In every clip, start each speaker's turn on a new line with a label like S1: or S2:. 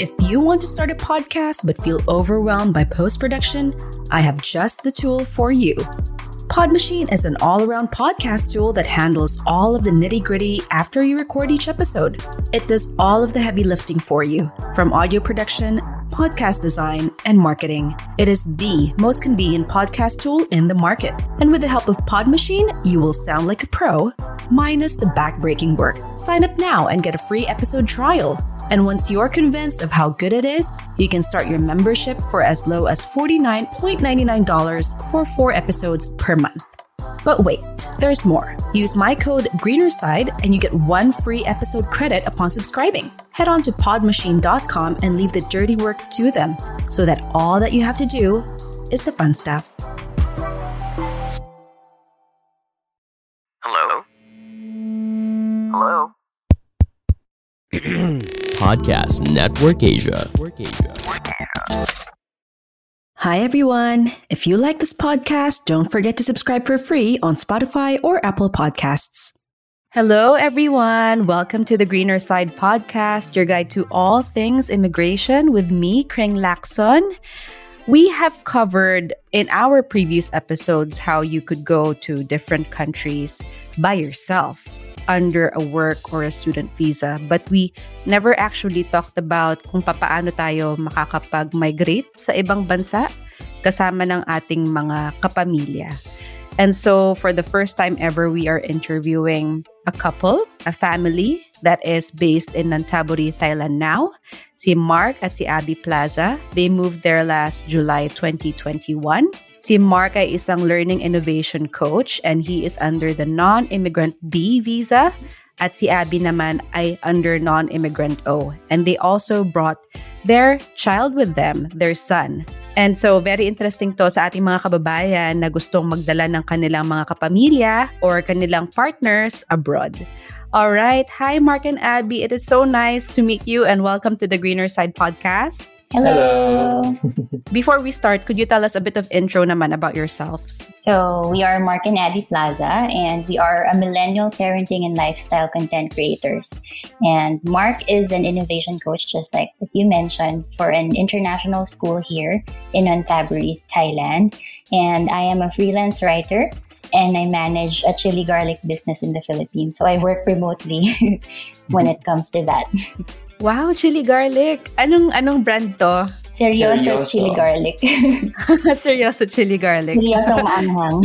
S1: If you want to start a podcast but feel overwhelmed by post-production, I have just the tool for you. Podmachine is an all around podcast tool that handles all of the nitty gritty after you record each episode. It does all of the heavy lifting for you, from audio production, podcast design, and marketing. It is the most convenient podcast tool in the market. And with the help of Podmachine, you will sound like a pro, minus the backbreaking work. Sign up now and get a free episode trial. And once you're convinced of how good it is, you can start your membership for as low as $49.99 for four episodes per month. But wait, there's more. Use my code GreenerSide and you get one free episode credit upon subscribing. Head on to podmachine.com and leave the dirty work to them so that all that you have to do is the fun stuff.
S2: Hello? Hello?
S3: Podcast Network Asia.
S1: Hi, everyone. If you like this podcast, don't forget to subscribe for free on Spotify or Apple Podcasts. Hello, everyone. Welcome to the Greener Side podcast, your guide to all things immigration with me, Kring Lacson. We have covered in our previous episodes how you could go to different countries by yourself under a work or a student visa. But we never actually talked about kung papaano tayo makakapag-migrate sa ibang bansa kasama ng ating mga kapamilya. And so, for the first time ever, we are interviewing a couple, a family that is based in Nonthaburi, Thailand now. Si Mark at si Abby Plaza. They moved there last July 2021. Si Mark ay isang learning innovation coach and he is under the non-immigrant B visa. At si Abby naman ay under non-immigrant O. And they also brought their child with them, their son. And so, very interesting to sa ating mga kababayan na gustong magdala ng kanilang mga kapamilya or kanilang partners abroad. All right. Hi, Mark and Abby. It is so nice to meet you and welcome to the Greener Side podcast.
S4: Hello.
S1: Before we start, could you tell us a bit of intro naman about yourselves?
S4: So, we are Mark and Abby Plaza, and we are a millennial parenting and lifestyle content creators. And Mark is an innovation coach, just like what you mentioned, for an international school here in Nonthaburi, Thailand. And I am a freelance writer and I manage a chili garlic business in the Philippines. So, I work remotely when it comes to that.
S1: Wow, chili garlic. Anong anong brand to?
S4: Seryoso,
S5: Seryoso.
S4: chili garlic.
S1: Seryoso chili garlic.
S4: Seryoso maanghang.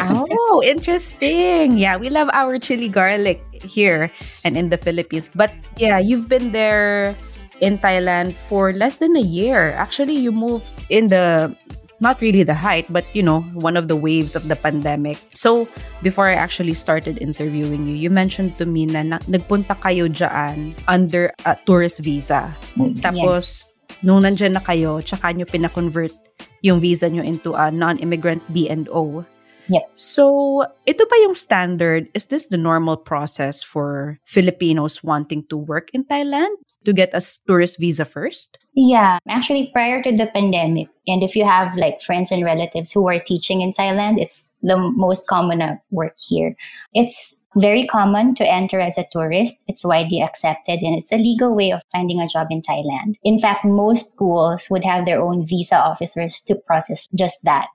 S1: oh, interesting. Yeah, we love our chili garlic here and in the Philippines. But yeah, you've been there in Thailand for less than a year. Actually, you moved in the not really the height, but you know, one of the waves of the pandemic. So, before I actually started interviewing you, you mentioned to me na, na nagpunta kayo dyan under a tourist visa. Mm. Tapos, nung nandyan na kayo, tsaka nyo pinakonvert yung visa nyo into a non-immigrant B&O.
S4: Yep.
S1: So, ito pa yung standard? Is this the normal process for Filipinos wanting to work in Thailand? To get a tourist visa first?
S4: Yeah, actually, prior to the pandemic, and if you have like friends and relatives who are teaching in Thailand, it's the most common work here. It's very common to enter as a tourist. It's widely accepted and it's a legal way of finding a job in Thailand. In fact, most schools would have their own visa officers to process just that.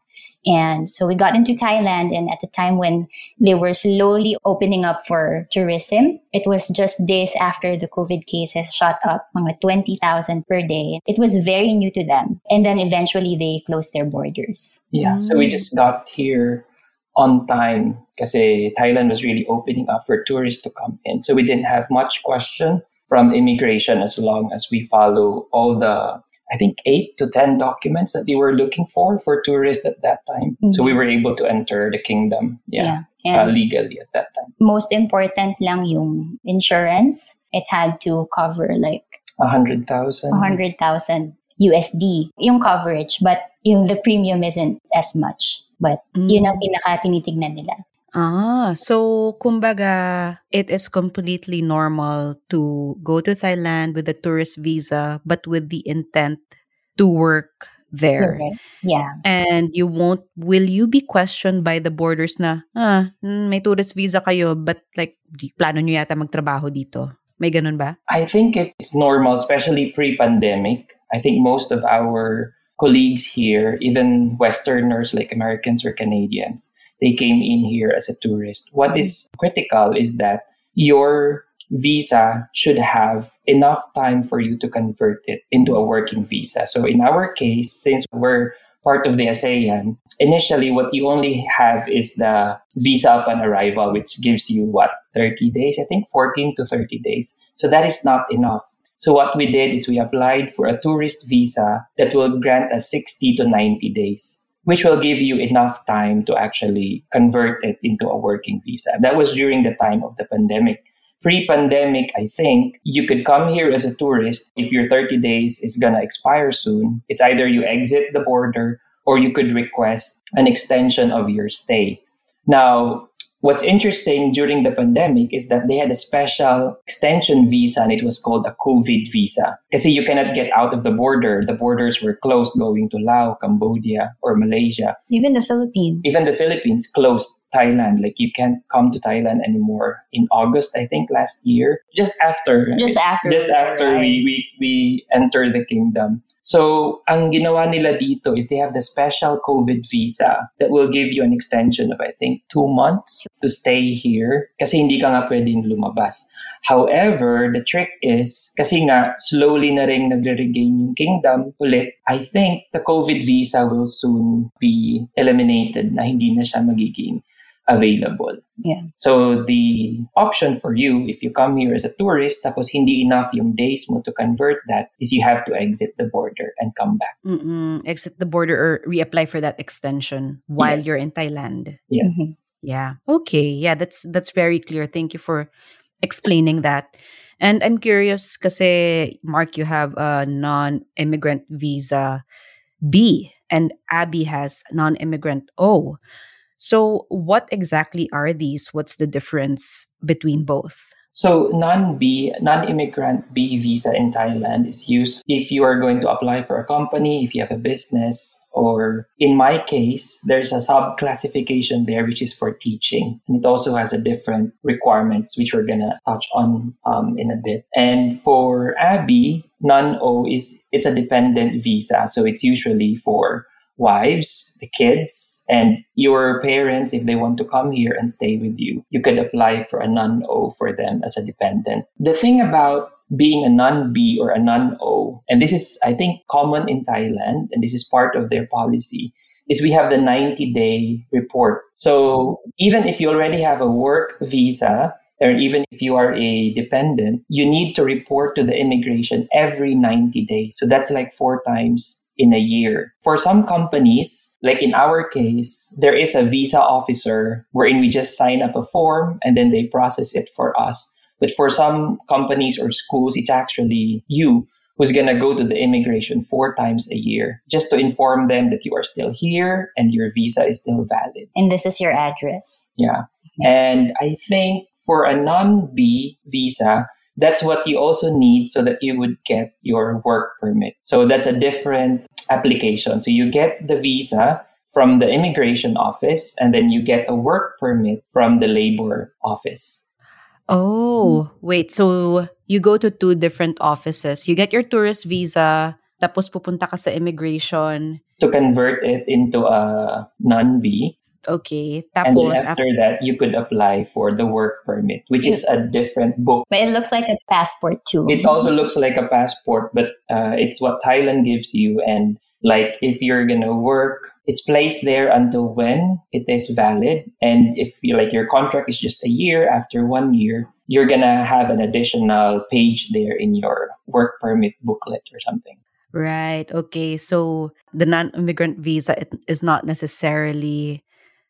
S4: And so we got into Thailand, and at the time when they were slowly opening up for tourism, it was just days after the COVID cases shot up, mga 20,000 per day. It was very new to them. And then eventually they closed their borders.
S5: Yeah, so we just got here on time because eh, Thailand was really opening up for tourists to come in. So we didn't have much question from immigration as long as we follow all the I think eight to ten documents that they were looking for for tourists at that time.
S4: Mm-hmm.
S5: So we were able to enter the kingdom, yeah,
S4: yeah.
S5: uh, legally at that time.
S4: most important lang yung insurance. It had to cover like
S5: A hundred thousand.
S4: a 100,000 USD yung coverage but yung the premium isn't as much. But yun ang pinaka tinitignan nila.
S1: Ah, so kumbaga, it is completely normal to go to Thailand with a tourist visa, but with the intent to work there.
S4: Correct. Yeah.
S1: And you won't, will you be questioned by the borders na, ah, mm, may tourist visa kayo, but like, plano nyo yata magtrabaho dito? May ganun ba?
S5: I think it's normal, especially pre-pandemic. I think most of our colleagues here, even Westerners like Americans or Canadians, they came in here as a tourist. What is critical is that your visa should have enough time for you to convert it into a working visa. So in our case, since we're part of the ASEAN, initially what you only have is the visa upon arrival, which gives you what, 30 days, I think 14 to 30 days. So that is not enough. So what we did is we applied for a tourist visa that will grant us 60 to 90 days, which will give you enough time to actually convert it into a working visa. That was during the time of the pandemic. Pre-pandemic, I think you could come here as a tourist. If your 30 days is gonna expire soon, it's either you exit the border or you could request an extension of your stay. Now, what's interesting during the pandemic is that they had a special extension visa and it was called a COVID visa. Because you cannot get out of the border. The borders were closed going to Laos, Cambodia, or Malaysia.
S4: Even the Philippines.
S5: Even the Philippines closed Thailand. Like you can't come to Thailand anymore in August, I think, last year. Just after.
S4: Just after
S5: Just
S4: we
S5: after we, we, we enter the kingdom. So, ang ginawa nila dito is they have the special COVID visa that will give you an extension of, I think, two months to stay here kasi hindi ka nga pwedeng lumabas. However, the trick is, kasi nga, slowly na rin nagre-regain yung kingdom ulit, I think the COVID visa will soon be eliminated na hindi na siya magiging available.
S4: Yeah.
S5: So the option for you, if you come here as a tourist, tapos hindi enough yung days mo to convert that, is you have to exit the border and come back.
S1: Mm-mm. Exit the border or reapply for that extension while
S5: Yes.
S1: you're in Thailand.
S5: Yes.
S4: Mhm.
S1: Yeah. Okay. Yeah, that's that's very clear. Thank you for explaining that. And I'm curious kasi Mark you have a non-immigrant visa B and Abby has non-immigrant O. So what exactly are these? What's the difference between both?
S5: So non-B, non-immigrant B visa in Thailand is used if you are going to apply for a company, if you have a business, or in my case, there's a sub-classification there which is for teaching. And it also has a different requirements which we're gonna touch on um, in a bit. And for Abby, non-O is it's a dependent visa. So it's usually for wives, the kids, and your parents, if they want to come here and stay with you, you could apply for a non O for them as a dependent. The thing about being a non B or a non O, and this is, I think, common in Thailand, and this is part of their policy, is we have the 90 day report. So even if you already have a work visa, or even if you are a dependent, you need to report to the immigration every 90 days. So that's like four times in a year. For some companies, like in our case, there is a visa officer wherein we just sign up a form and then they process it for us. But for some companies or schools, it's actually you who's going to go to the immigration four times a year just to inform them that you are still here and your visa is still valid.
S4: And this is your address.
S5: Yeah. And I think for a non B visa, that's what you also need so that you would get your work permit. So that's a different application. So you get the visa from the immigration office and then you get a work permit from the labor office.
S1: Oh, wait. So you go to two different offices. You get your tourist visa, tapos pupunta ka sa immigration.
S5: To convert it into a non B,
S1: Okay.
S5: and then
S1: Tapos
S5: after that, you could apply for the work permit, which is a different book.
S4: But it looks like a passport too.
S5: It also looks like a passport, but uh, it's what Thailand gives you. And like if you're gonna work, it's placed there until when it is valid. And if you like your contract is just a year, after one year, you're gonna have an additional page there in your work permit booklet or something.
S1: Right. Okay. So the non-immigrant visa is not necessarily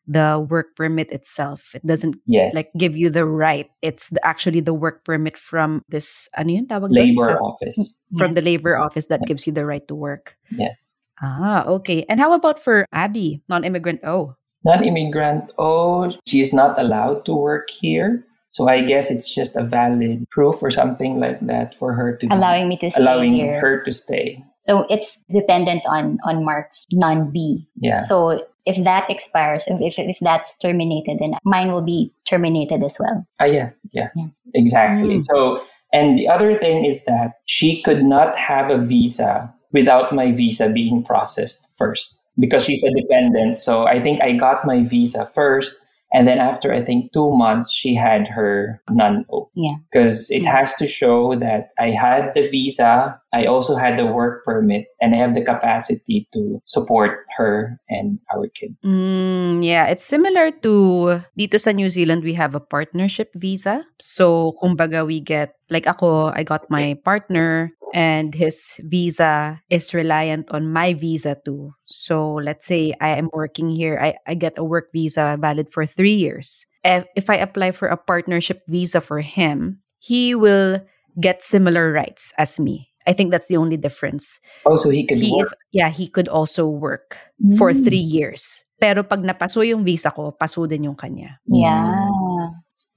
S1: the work permit itself. It doesn't
S5: Yes.
S1: like give you the right. It's the, actually the work permit from this ano yun tawag doon?
S5: labor
S1: Sa-
S5: office.
S1: from the labor office that gives you the right to work.
S5: Yes.
S1: Ah, okay. And how about for Abby, non-immigrant O?
S5: Non-immigrant, O, she is not allowed to work here. So I guess it's just a valid proof or something like that for her to be-
S4: allowing me to stay
S5: allowing
S4: here.
S5: her to stay.
S4: So it's dependent on on Mark's non B.
S5: Yeah.
S4: So if that expires, if, if if that's terminated, then mine will be terminated as well.
S5: Ah, yeah, yeah,
S4: Yeah.
S5: exactly.
S1: Mm.
S5: So, and the other thing is that she could not have a visa without my visa being processed first because she's a dependent. So I think I got my visa first. And then after I think two months, she had her non-O.
S4: Yeah.
S5: Because it
S4: Yeah.
S5: has to show that I had the visa, I also had the work permit, and I have the capacity to support her and our kid.
S1: Mm, yeah, it's similar to dito sa New Zealand we have a partnership visa. So kumbaga we get like ako I got my partner and his visa is reliant on my visa too. So let's say I am working here, I, I get a work visa valid for three years. If, if I apply for a partnership visa for him, he will get similar rights as me. I think that's the only difference.
S5: Oh, also, he could
S1: He
S5: work.
S1: is yeah, he could also work for mm. three years. Pero pag napaso yung visa ko, paso din yung kanya.
S4: Yeah.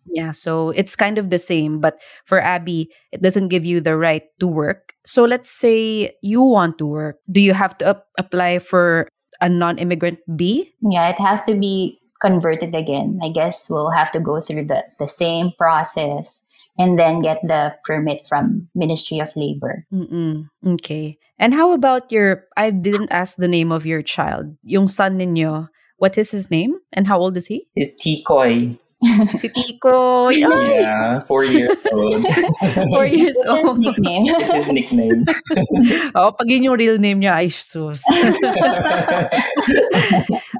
S1: Yeah, so it's kind of the same. But for Abby, it doesn't give you the right to work. So let's say you want to work. Do you have to ap- apply for a non-immigrant B?
S4: Yeah, it has to be converted again. I guess we'll have to go through the, the same process and then get the permit from Ministry of Labor.
S1: Mm-mm. Okay. And how about your? I didn't ask the name of your child. Yung son ninyo. What is his name? And how old is he?
S5: Is Tikoy.
S1: Si Tico. Ay,
S5: Yeah, four years old.
S1: Four years
S4: What's his
S1: old.
S4: nickname?
S5: It's his nickname.
S1: Oo, oh, pag yun yung real name niya, ay sus.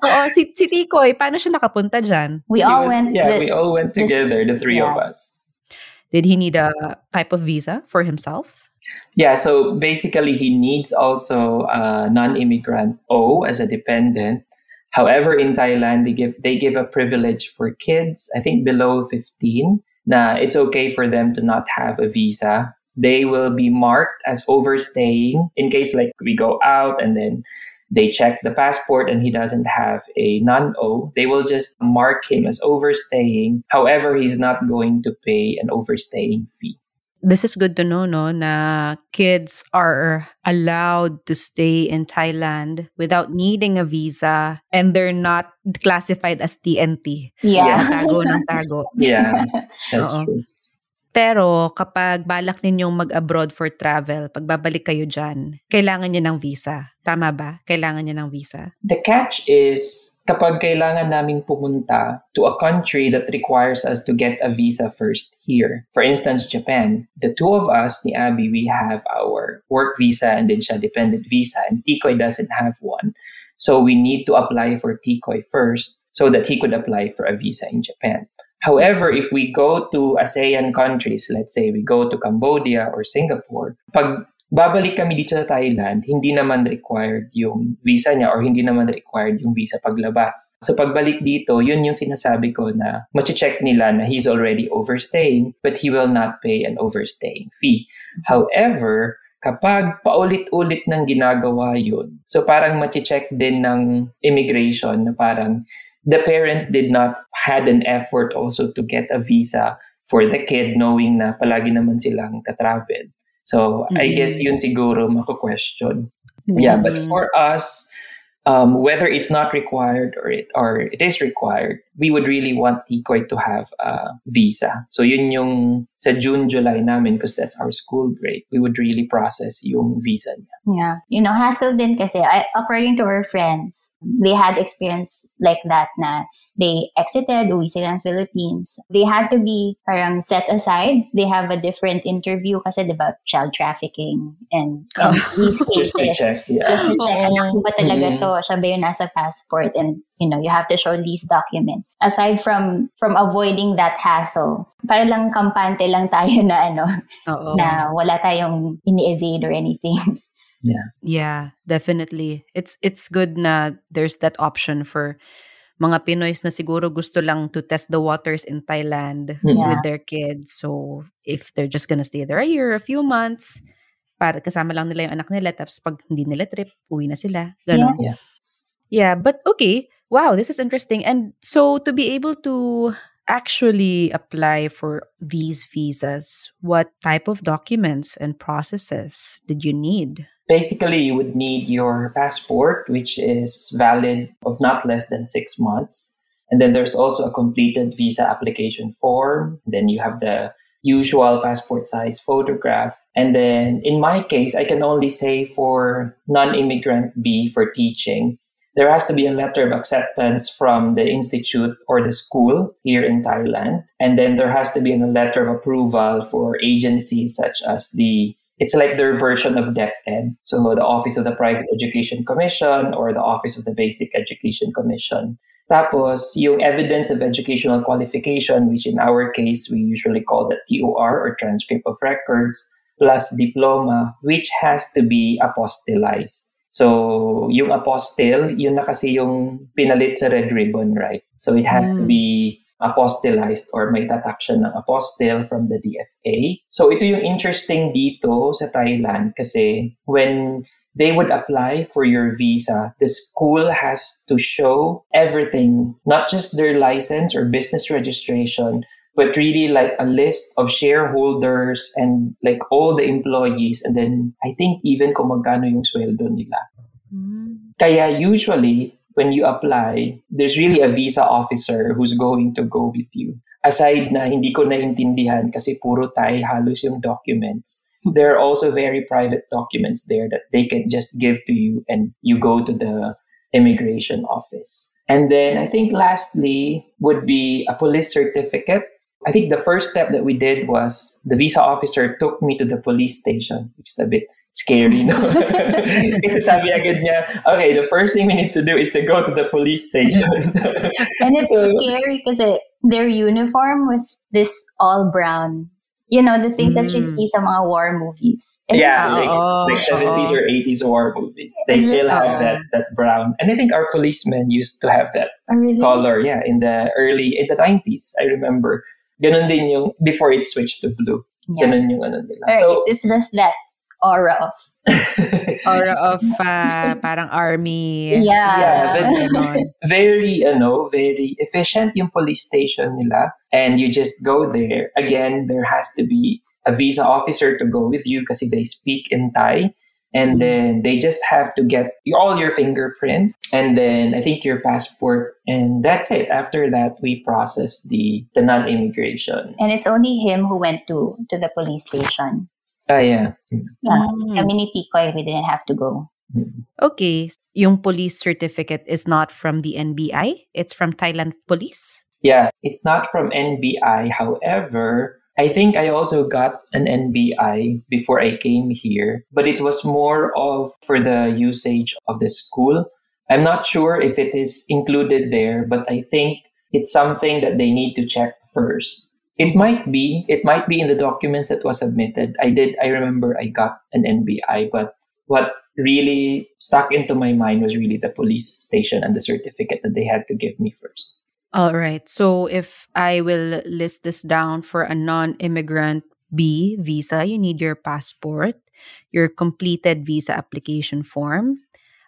S1: Oo, si, si Tikoy, paano siya nakapunta dyan?
S4: We all
S5: was-
S4: went.
S5: Yeah,
S4: the-
S5: we all went together, the three of us.
S1: Did he need a type of visa for himself?
S5: Yeah, so basically, he needs also a non-immigrant O as a dependent. However, in Thailand, they give they give a privilege for kids. I think below fifteen. Nah, it's okay for them to not have a visa. They will be marked as overstaying in case like we go out and then they check the passport and he doesn't have a non-O. They will just mark him as overstaying. However, he's not going to pay an overstaying fee.
S1: This is good to know, no, na kids are allowed to stay in Thailand without needing a visa and they're not classified as TNT.
S4: yeah.
S1: Tago ng tago.
S5: Yeah, that's
S1: Oo.
S5: true.
S1: Pero kapag balak ninyong mag-abroad for travel, pag babalik kayo dyan, kailangan niya ng visa. Tama ba? Kailangan niya ng visa?
S5: The catch is kapag kailangan naming pumunta to a country that requires us to get a visa first here. For instance, Japan. The two of us, ni Abby, we have our work visa and then siya dependent visa and Tikoy doesn't have one. So we need to apply for Tikoy first so that he could apply for a visa in Japan. However, if we go to ASEAN countries, let's say we go to Cambodia or Singapore, pag babalik kami dito sa Thailand, hindi naman required yung visa niya or hindi naman required yung visa paglabas. So pagbalik dito, yun yung sinasabi ko na machi-check nila na he's already overstaying but he will not pay an overstaying fee. However, kapag paulit-ulit ng ginagawa yun, so parang machi-check din ng immigration na parang the parents did not had an effort also to get a visa for the kid knowing na palagi naman silang tatravel. So, I
S1: Mm.
S5: guess yun siguro mako-question. Yeah, but for us, um, whether it's not required or it or it is required, we would really want Tikoy to have a visa. So yun yung sa June, July namin because that's our school break. We would really process yung visa niya.
S4: Yeah. You know, hassle din kasi, I, according to her friends, they had experience like that na they exited, uwi sila ng Philippines. They had to be parang set aside. They have a different interview kasi diba, child trafficking and, and these cases.
S5: Just to check. Yeah.
S4: Just to check,
S1: Oo.
S4: anak mo ba talaga
S5: Mhm.
S4: to? Siya ba yung nasa passport? And, you know, you have to show these documents. Aside from from avoiding that hassle, para lang kampante lang tayo na ano,
S1: Oo.
S4: na wala tayong ini-evade or anything.
S5: Yeah.
S1: Yeah, definitely. It's it's good na there's that option for mga Pinoys na siguro gusto lang to test the waters in Thailand
S5: Mm.
S1: with their kids. So, if they're just gonna stay there a year, a few months, para kasama lang nila yung anak nila, tapos pag hindi nila trip, uwi na sila. Ganon.
S5: Yeah.
S1: Yeah, but okay. Wow, this is interesting. And so to be able to actually apply for these visas, what type of documents and processes did you need?
S5: Basically, you would need your passport, which is valid of not less than six months. And then there's also a completed visa application form. Then you have the usual passport size photograph. And then in my case, I can only say for non immigrant B for teaching, there has to be a letter of acceptance from the institute or the school here in Thailand. And then there has to be a letter of approval for agencies such as the it's like their version of DepEd. So the Office of the Private Education Commission or the Office of the Basic Education Commission. Tapos, yung evidence of educational qualification, which in our case, we usually call that TOR or transcript of records, plus diploma, which has to be apostillized. So, yung apostille, yun na kasi yung pinalit sa red ribbon, right? So, it has to
S1: Mm.
S5: be apostillized or may tatak siya ng apostille from the DFA. So, ito yung interesting dito sa Thailand kasi when they would apply for your visa, the school has to show everything, not just their license or business registration, but really like a list of shareholders and like all the employees. And then I think even kung magkano yung sweldo nila. Hmm. Kaya usually, when you apply, there's really a visa officer who's going to go with you. Aside na hindi ko naintindihan kasi puro Thai halos yung documents. There are also very private documents there that they can just give to you and you go to the immigration office. And then I think lastly would be a police certificate. I think the first step that we did was the visa officer took me to the police station, which is a bit scary, no? Kasi sabi agad niya, okay, the first thing we need to do is to go to the police station.
S4: And it's
S5: So-
S4: scary because their uniform was this all brown. You know, the things that you
S1: Mm.
S4: see sa mga war movies. And
S5: yeah, like,
S1: Oo,
S5: like 70s
S1: oo.
S5: or 80s war movies. They
S4: It's
S5: still
S4: just,
S5: have that, that brown. And I think our policemen used to have that
S4: Oh, really?
S5: color, yeah, in the early, in the 90s, I remember. Ganon din yung, before it switched to blue.
S4: Yeah.
S5: Ganon yung ano nila.
S4: Or
S5: So,
S4: it's just that aura of
S1: Aura of uh, parang army.
S4: Yeah.
S5: Yeah, but-
S1: Ganon.
S5: very ano very efficient yung police station nila. And you just go there. Again there has to be a visa officer to go with you kasi they speak in Thai. And then they just have to get all your fingerprint. And then I think your passport. And that's it. After that we process the the non-immigration.
S4: And it's only him who went to to the police station.
S5: Ah yeah
S1: Mm.
S4: Kami ni Tikoy, we didn't have to go.
S1: Okay, yung police certificate is not from the NBI, it's from Thailand Police.
S5: Yeah, it's not from NBI. However, I think I also got an NBI before I came here, but it was more of for the usage of the school. I'm not sure if it is included there, but I think it's something that they need to check first. It might be, it might be in the documents that was submitted. I did, I remember I got an NBI, but what really stuck into my mind was really the police station and the certificate that they had to give me first.
S1: All right. So if I will list this down for a non-immigrant B visa, you need your passport, your completed visa application form,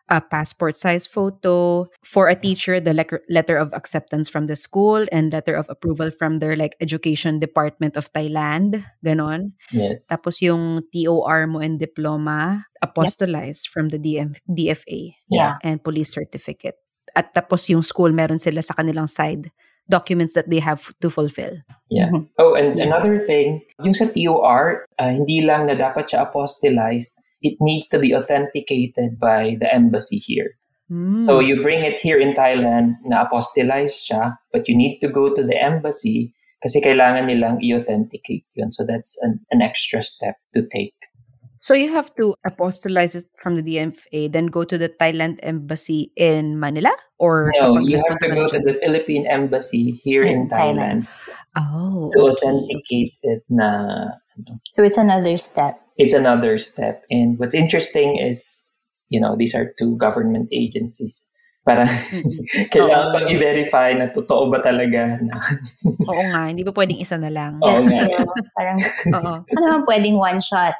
S1: a passport size photo for a teacher, the lec- letter of acceptance from the school and letter of approval from their like education department of Thailand, ganon.
S5: Yes.
S1: Tapos yung TOR mo and diploma apostillized from the DM- DFA
S4: Yeah.
S1: and police certificate. At tapos yung school, meron sila sa kanilang side documents that they have to fulfill.
S5: Yeah.
S4: Mhm.
S5: Oh, and another thing, yung sa TOR, uh, hindi lang na dapat siya apostillized, it needs to be authenticated by the embassy here.
S1: Mm.
S5: So you bring it here in Thailand na apostillized siya, but you need to go to the embassy kasi kailangan nilang i-authenticate yun. So that's an, an extra step to take.
S1: So you have to apostillize it from the DMFA, then go to the Thailand embassy in Manila? Or
S5: No, you have to go to the Philippine embassy here in
S4: In Thailand.
S5: Thailand
S1: Oh,
S5: to
S1: okay.
S5: authenticate it na
S4: So it's another step.
S5: It's another step. And what's interesting is, you know, these are two government agencies. Para mm-hmm. kailangan pang i-verify na totoo ba talaga na.
S1: Oo nga, hindi ba pwedeng isa na lang?
S5: Oo
S4: Yes,
S5: nga.
S4: pero parang,
S1: Oo.
S4: ano naman pwedeng one shot?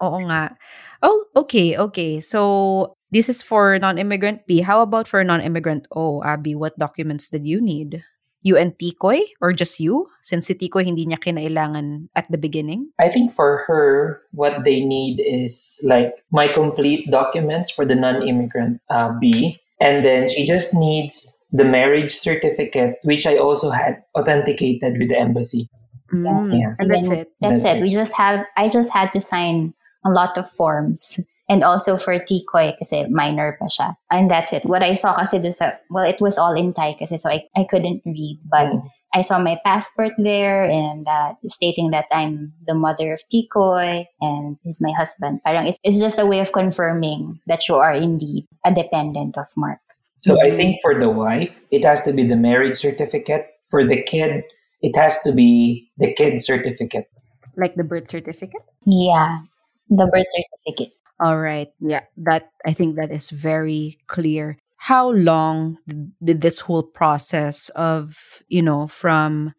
S1: Oo nga. Oh, okay, okay. So, this is for non-immigrant B. How about for non-immigrant O, Abby? What documents did you need? You and Tikoy? Or just you? Since si Tikoy hindi niya kinailangan at the beginning?
S5: I think for her, what they need is like my complete documents for the non-immigrant uh, B, and then she just needs the marriage certificate, which I also had authenticated with the embassy.
S1: Mm,
S5: Yeah.
S1: And that's it.
S4: That's,
S5: That's
S4: it.
S5: it.
S4: We just have, I just had to sign a lot of forms. And also for Tikoy, kasi minor pa siya. And that's it. What I saw kasi doon sa, well, it was all in Thai kasi so I, I couldn't read. But
S5: Mm.
S4: I saw my passport there and uh, stating that I'm the mother of Tikoy and he's my husband. Parang it's, it's just a way of confirming that you are indeed a dependent of Mark.
S5: So I think for the wife, it has to be the marriage certificate. For the kid, it has to be the kid certificate.
S1: Like the birth certificate?
S4: Yeah, the birth certificate.
S1: All right. Yeah, that I think that is very clear. How long did- this whole process of, you know, from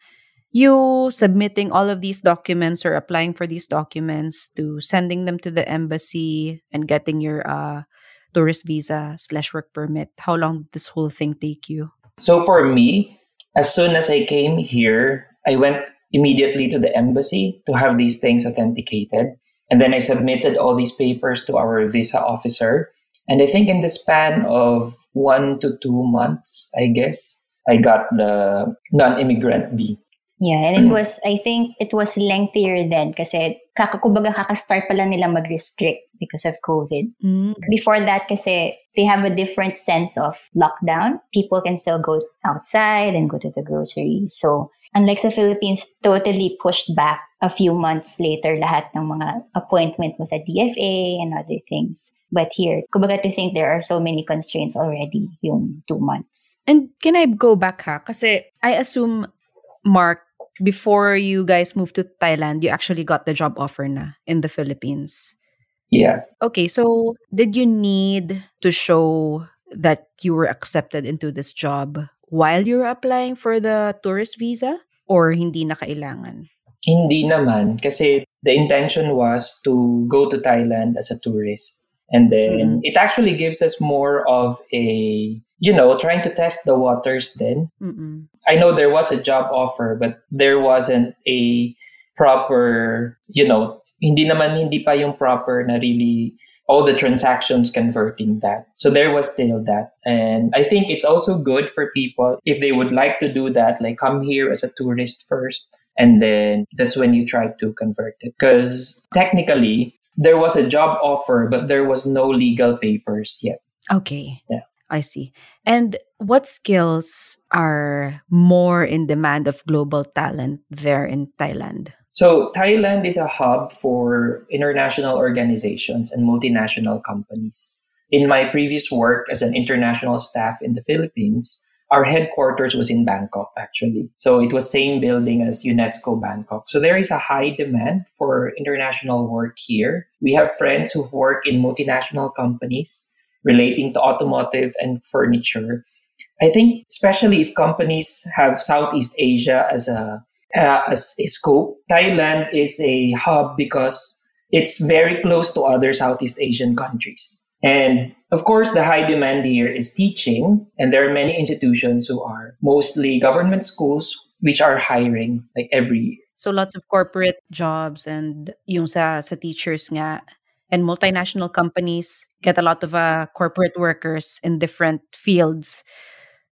S1: you submitting all of these documents or applying for these documents to sending them to the embassy and getting your uh tourist visa slash work permit, how long did this whole thing take you?
S5: So for me, as soon as I came here, I went immediately to the embassy to have these things authenticated. And then I submitted all these papers to our visa officer. And I think in the span of one to two months, I guess, I got the non immigrant B.
S4: Yeah, and it was, I think it was lengthier then kasi kakakubaga kakastart pa lang nila mag-restrict because of COVID. Mm. Before that kasi they have a different sense of lockdown. People can still go outside and go to the grocery. So, unlike sa Philippines, totally pushed back a few months later lahat ng mga appointment mo sa DFA and other things. But here, kumbaga to think there are so many constraints already yung two months.
S1: And can I go back ha? Kasi I assume, Mark, before you guys moved to Thailand, you actually got the job offer na in the Philippines.
S5: Yeah.
S1: Okay, so did you need to show that you were accepted into this job while you were applying for the tourist visa? Or hindi na kailangan?
S5: Hindi naman kasi the intention was to go to Thailand as a tourist. And then
S1: Mhm.
S5: it actually gives us more of a, you know, trying to test the waters then.
S1: Mm-mm.
S5: I know there was a job offer, but there wasn't a proper, you know, hindi naman, hindi pa yung proper na really all the transactions converting that. So there was still that. And I think it's also good for people if they would like to do that, like come here as a tourist first. And then that's when you try to convert it. Because technically, there was a job offer, but there was no legal papers yet.
S1: Okay.
S5: Yeah.
S1: I see. And what skills are more in demand of global talent there in Thailand?
S5: So Thailand is a hub for international organizations and multinational companies. In my previous work as an international staff in the Philippines, our headquarters was in Bangkok actually. So it was same building as UNESCO Bangkok. So there is a high demand for international work here. We have friends who work in multinational companies relating to automotive and furniture. I think especially if companies have Southeast Asia as a uh, scope, Thailand is a hub because it's very close to other Southeast Asian countries. And of course, the high demand here is teaching, and there are many institutions who are mostly government schools which are hiring like every year.
S1: So lots of corporate jobs and yung sa sa teachers nga and multinational companies get a lot of uh, corporate workers in different fields.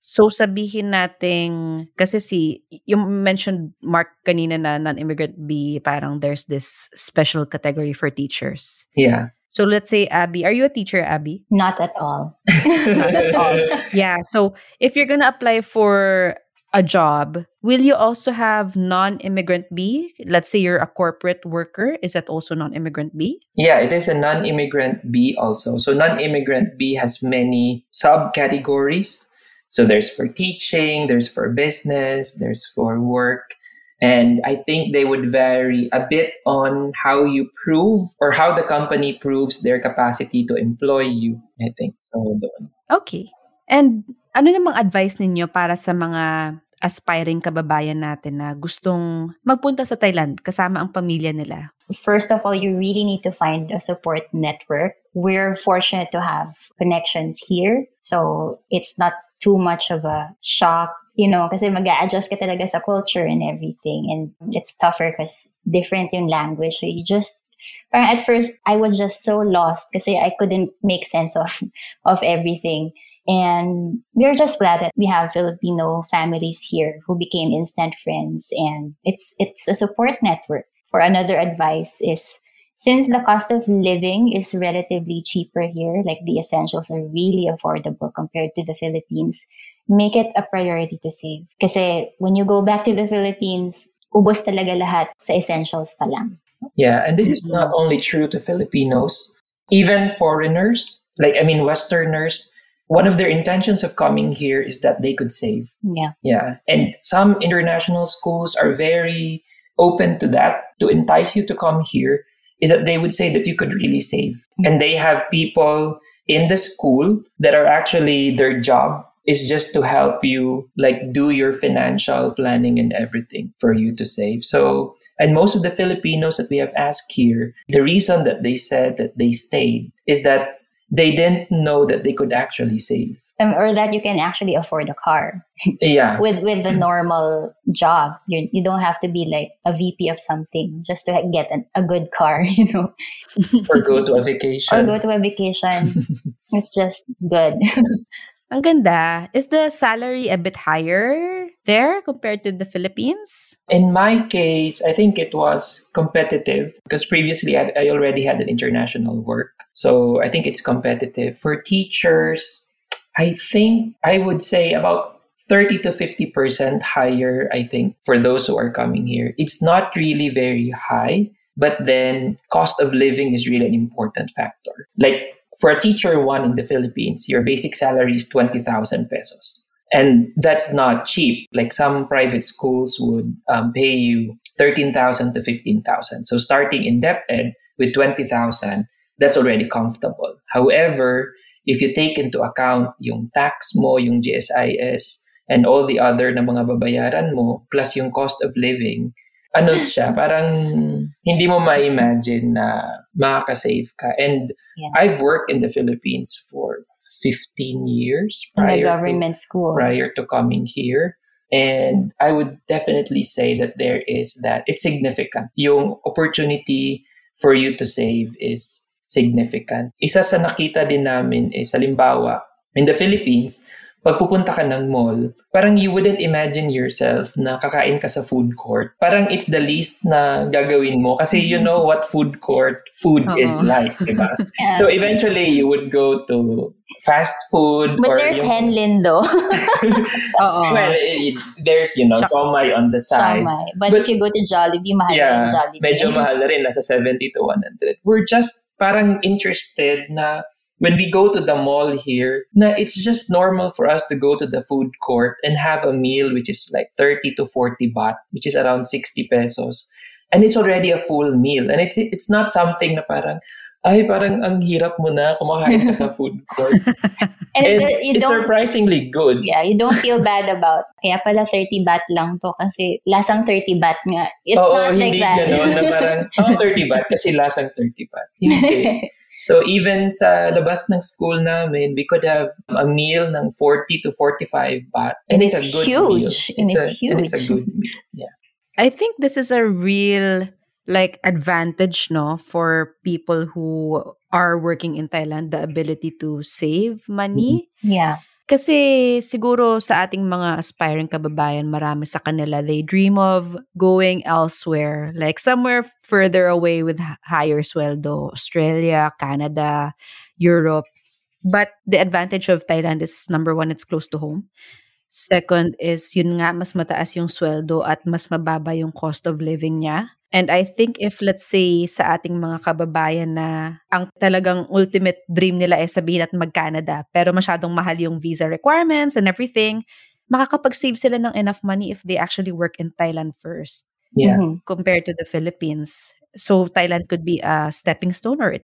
S1: So sabihin nating kasi si you mentioned Mark kanina na non-immigrant B parang there's this special category for teachers.
S5: Yeah.
S1: So let's say Abby, are you a teacher Abby?
S4: Not at all.
S1: Not at all. Yeah, so if you're going to apply for a job, will you also have non-immigrant B? Let's say you're a corporate worker, is that also non-immigrant B?
S5: Yeah, it is a non-immigrant B also. So non-immigrant B has many subcategories. So there's for teaching, there's for business, there's for work. And I think they would vary a bit on how you prove or how the company proves their capacity to employ you, I think. So.
S1: Okay. And ano namang advice ninyo para sa mga aspiring kababayan natin na gustong magpunta sa Thailand kasama ang pamilya nila?
S4: First of all, you really need to find a support network. We're fortunate to have connections here. So it's not too much of a shock, you know, kasi mag adjust ka talaga sa culture and everything. And it's tougher because different yung language. So you just at first I was just so lost because I couldn't make sense of of everything. And we're just glad that we have Filipino families here who became instant friends and it's it's a support network. For another advice is since the cost of living is relatively cheaper here, like the essentials are really affordable compared to the Philippines, make it a priority to save. Kasi when you go back to the Philippines, ubos talaga lahat sa essentials pa lang.
S5: Yeah, and this is not mm-hmm. only true to Filipinos, even foreigners, like I mean Westerners, one of their intentions of coming here is that they could save.
S4: Yeah.
S5: Yeah. And some international schools are very open to that to entice you to come here is that they would say that you could really save. Mm-hmm. And they have people in the school that are actually their job is just to help you like do your financial planning and everything for you to save. So and most of the Filipinos that we have asked here, the reason that they said that they stayed is that they didn't know that they could actually save.
S4: Um, or that you can actually afford a car.
S5: yeah.
S4: with with a normal job, you you don't have to be like a VP of something just to get an, a good car, you know.
S5: or go to a vacation.
S4: Or go to a vacation. it's just good.
S1: Ang ganda. Is the salary a bit higher there compared to the Philippines?
S5: In my case, I think it was competitive because previously I, I already had an international work. So I think it's competitive. For teachers, I think I would say about 30 to 50% higher, I think, for those who are coming here. It's not really very high, but then cost of living is really an important factor. Like for a teacher one in the Philippines, your basic salary is 20,000 pesos. And that's not cheap. Like some private schools would um, pay you 13,000 to 15,000. So starting in DepEd with 20,000, that's already comfortable. However, if you take into account yung tax mo, yung GSIS, and all the other na mga babayaran mo, plus yung cost of living, ano siya, parang hindi mo ma-imagine na makaka-save ka. And yeah. I've worked in the Philippines for 15 years
S4: prior in the government
S5: to,
S4: school
S5: prior to coming here. And I would definitely say that there is that it's significant. Yung opportunity for you to save is significant. Isa sa nakita din namin is, halimbawa, in the Philippines, pag pupunta ka ng mall, parang you wouldn't imagine yourself na kakain ka sa food court. Parang it's the least na gagawin mo kasi you know what food court food Uh-oh. is like, di ba? yeah. So eventually you would go to fast food.
S4: But there's yung... Henlin though.
S5: well, it, there's, you know, Ch- somai on the side.
S4: But, but if you go to Jollibee, mahal yeah, rin Jollibee.
S5: medyo mahal na rin. Nasa 70 to 100. We're just parang interested na when we go to the mall here, na it's just normal for us to go to the food court and have a meal which is like 30 to 40 baht, which is around 60 pesos. And it's already a full meal. And it's it's not something na parang, ay, parang ang hirap mo na kumakain ka sa food court. and, and it, it's surprisingly good.
S4: Yeah, you don't feel bad about, kaya pala 30 baht lang to kasi lasang 30 baht nga. It's
S5: Oo,
S4: not
S5: like
S4: that.
S5: hindi gano'n na parang, oh, 30 baht kasi lasang 30 baht. Hindi. So even sa labas ng school namin, we could have a meal ng 40 to 45 baht.
S4: And, and it's, it's, a good huge. Meal.
S5: And
S4: it's, it's
S5: a,
S4: huge.
S5: And it's a good meal. Yeah.
S1: I think this is a real like advantage no for people who are working in Thailand the ability to save money.
S4: Mm-hmm. Yeah.
S1: Kasi siguro sa ating mga aspiring kababayan, marami sa kanila, they dream of going elsewhere, like somewhere further away with higher sweldo, Australia, Canada, Europe. But the advantage of Thailand is number one, it's close to home. Second is, yun nga, mas mataas yung sweldo at mas mababa yung cost of living niya. And I think if let's say sa ating mga kababayan na ang talagang ultimate dream nila ay sabihin at mag-Canada pero masyadong mahal yung visa requirements and everything, makakapag-save sila ng enough money if they actually work in Thailand first.
S5: Yeah.
S4: Mhm.
S1: compared to the Philippines. So Thailand could be a stepping stone or it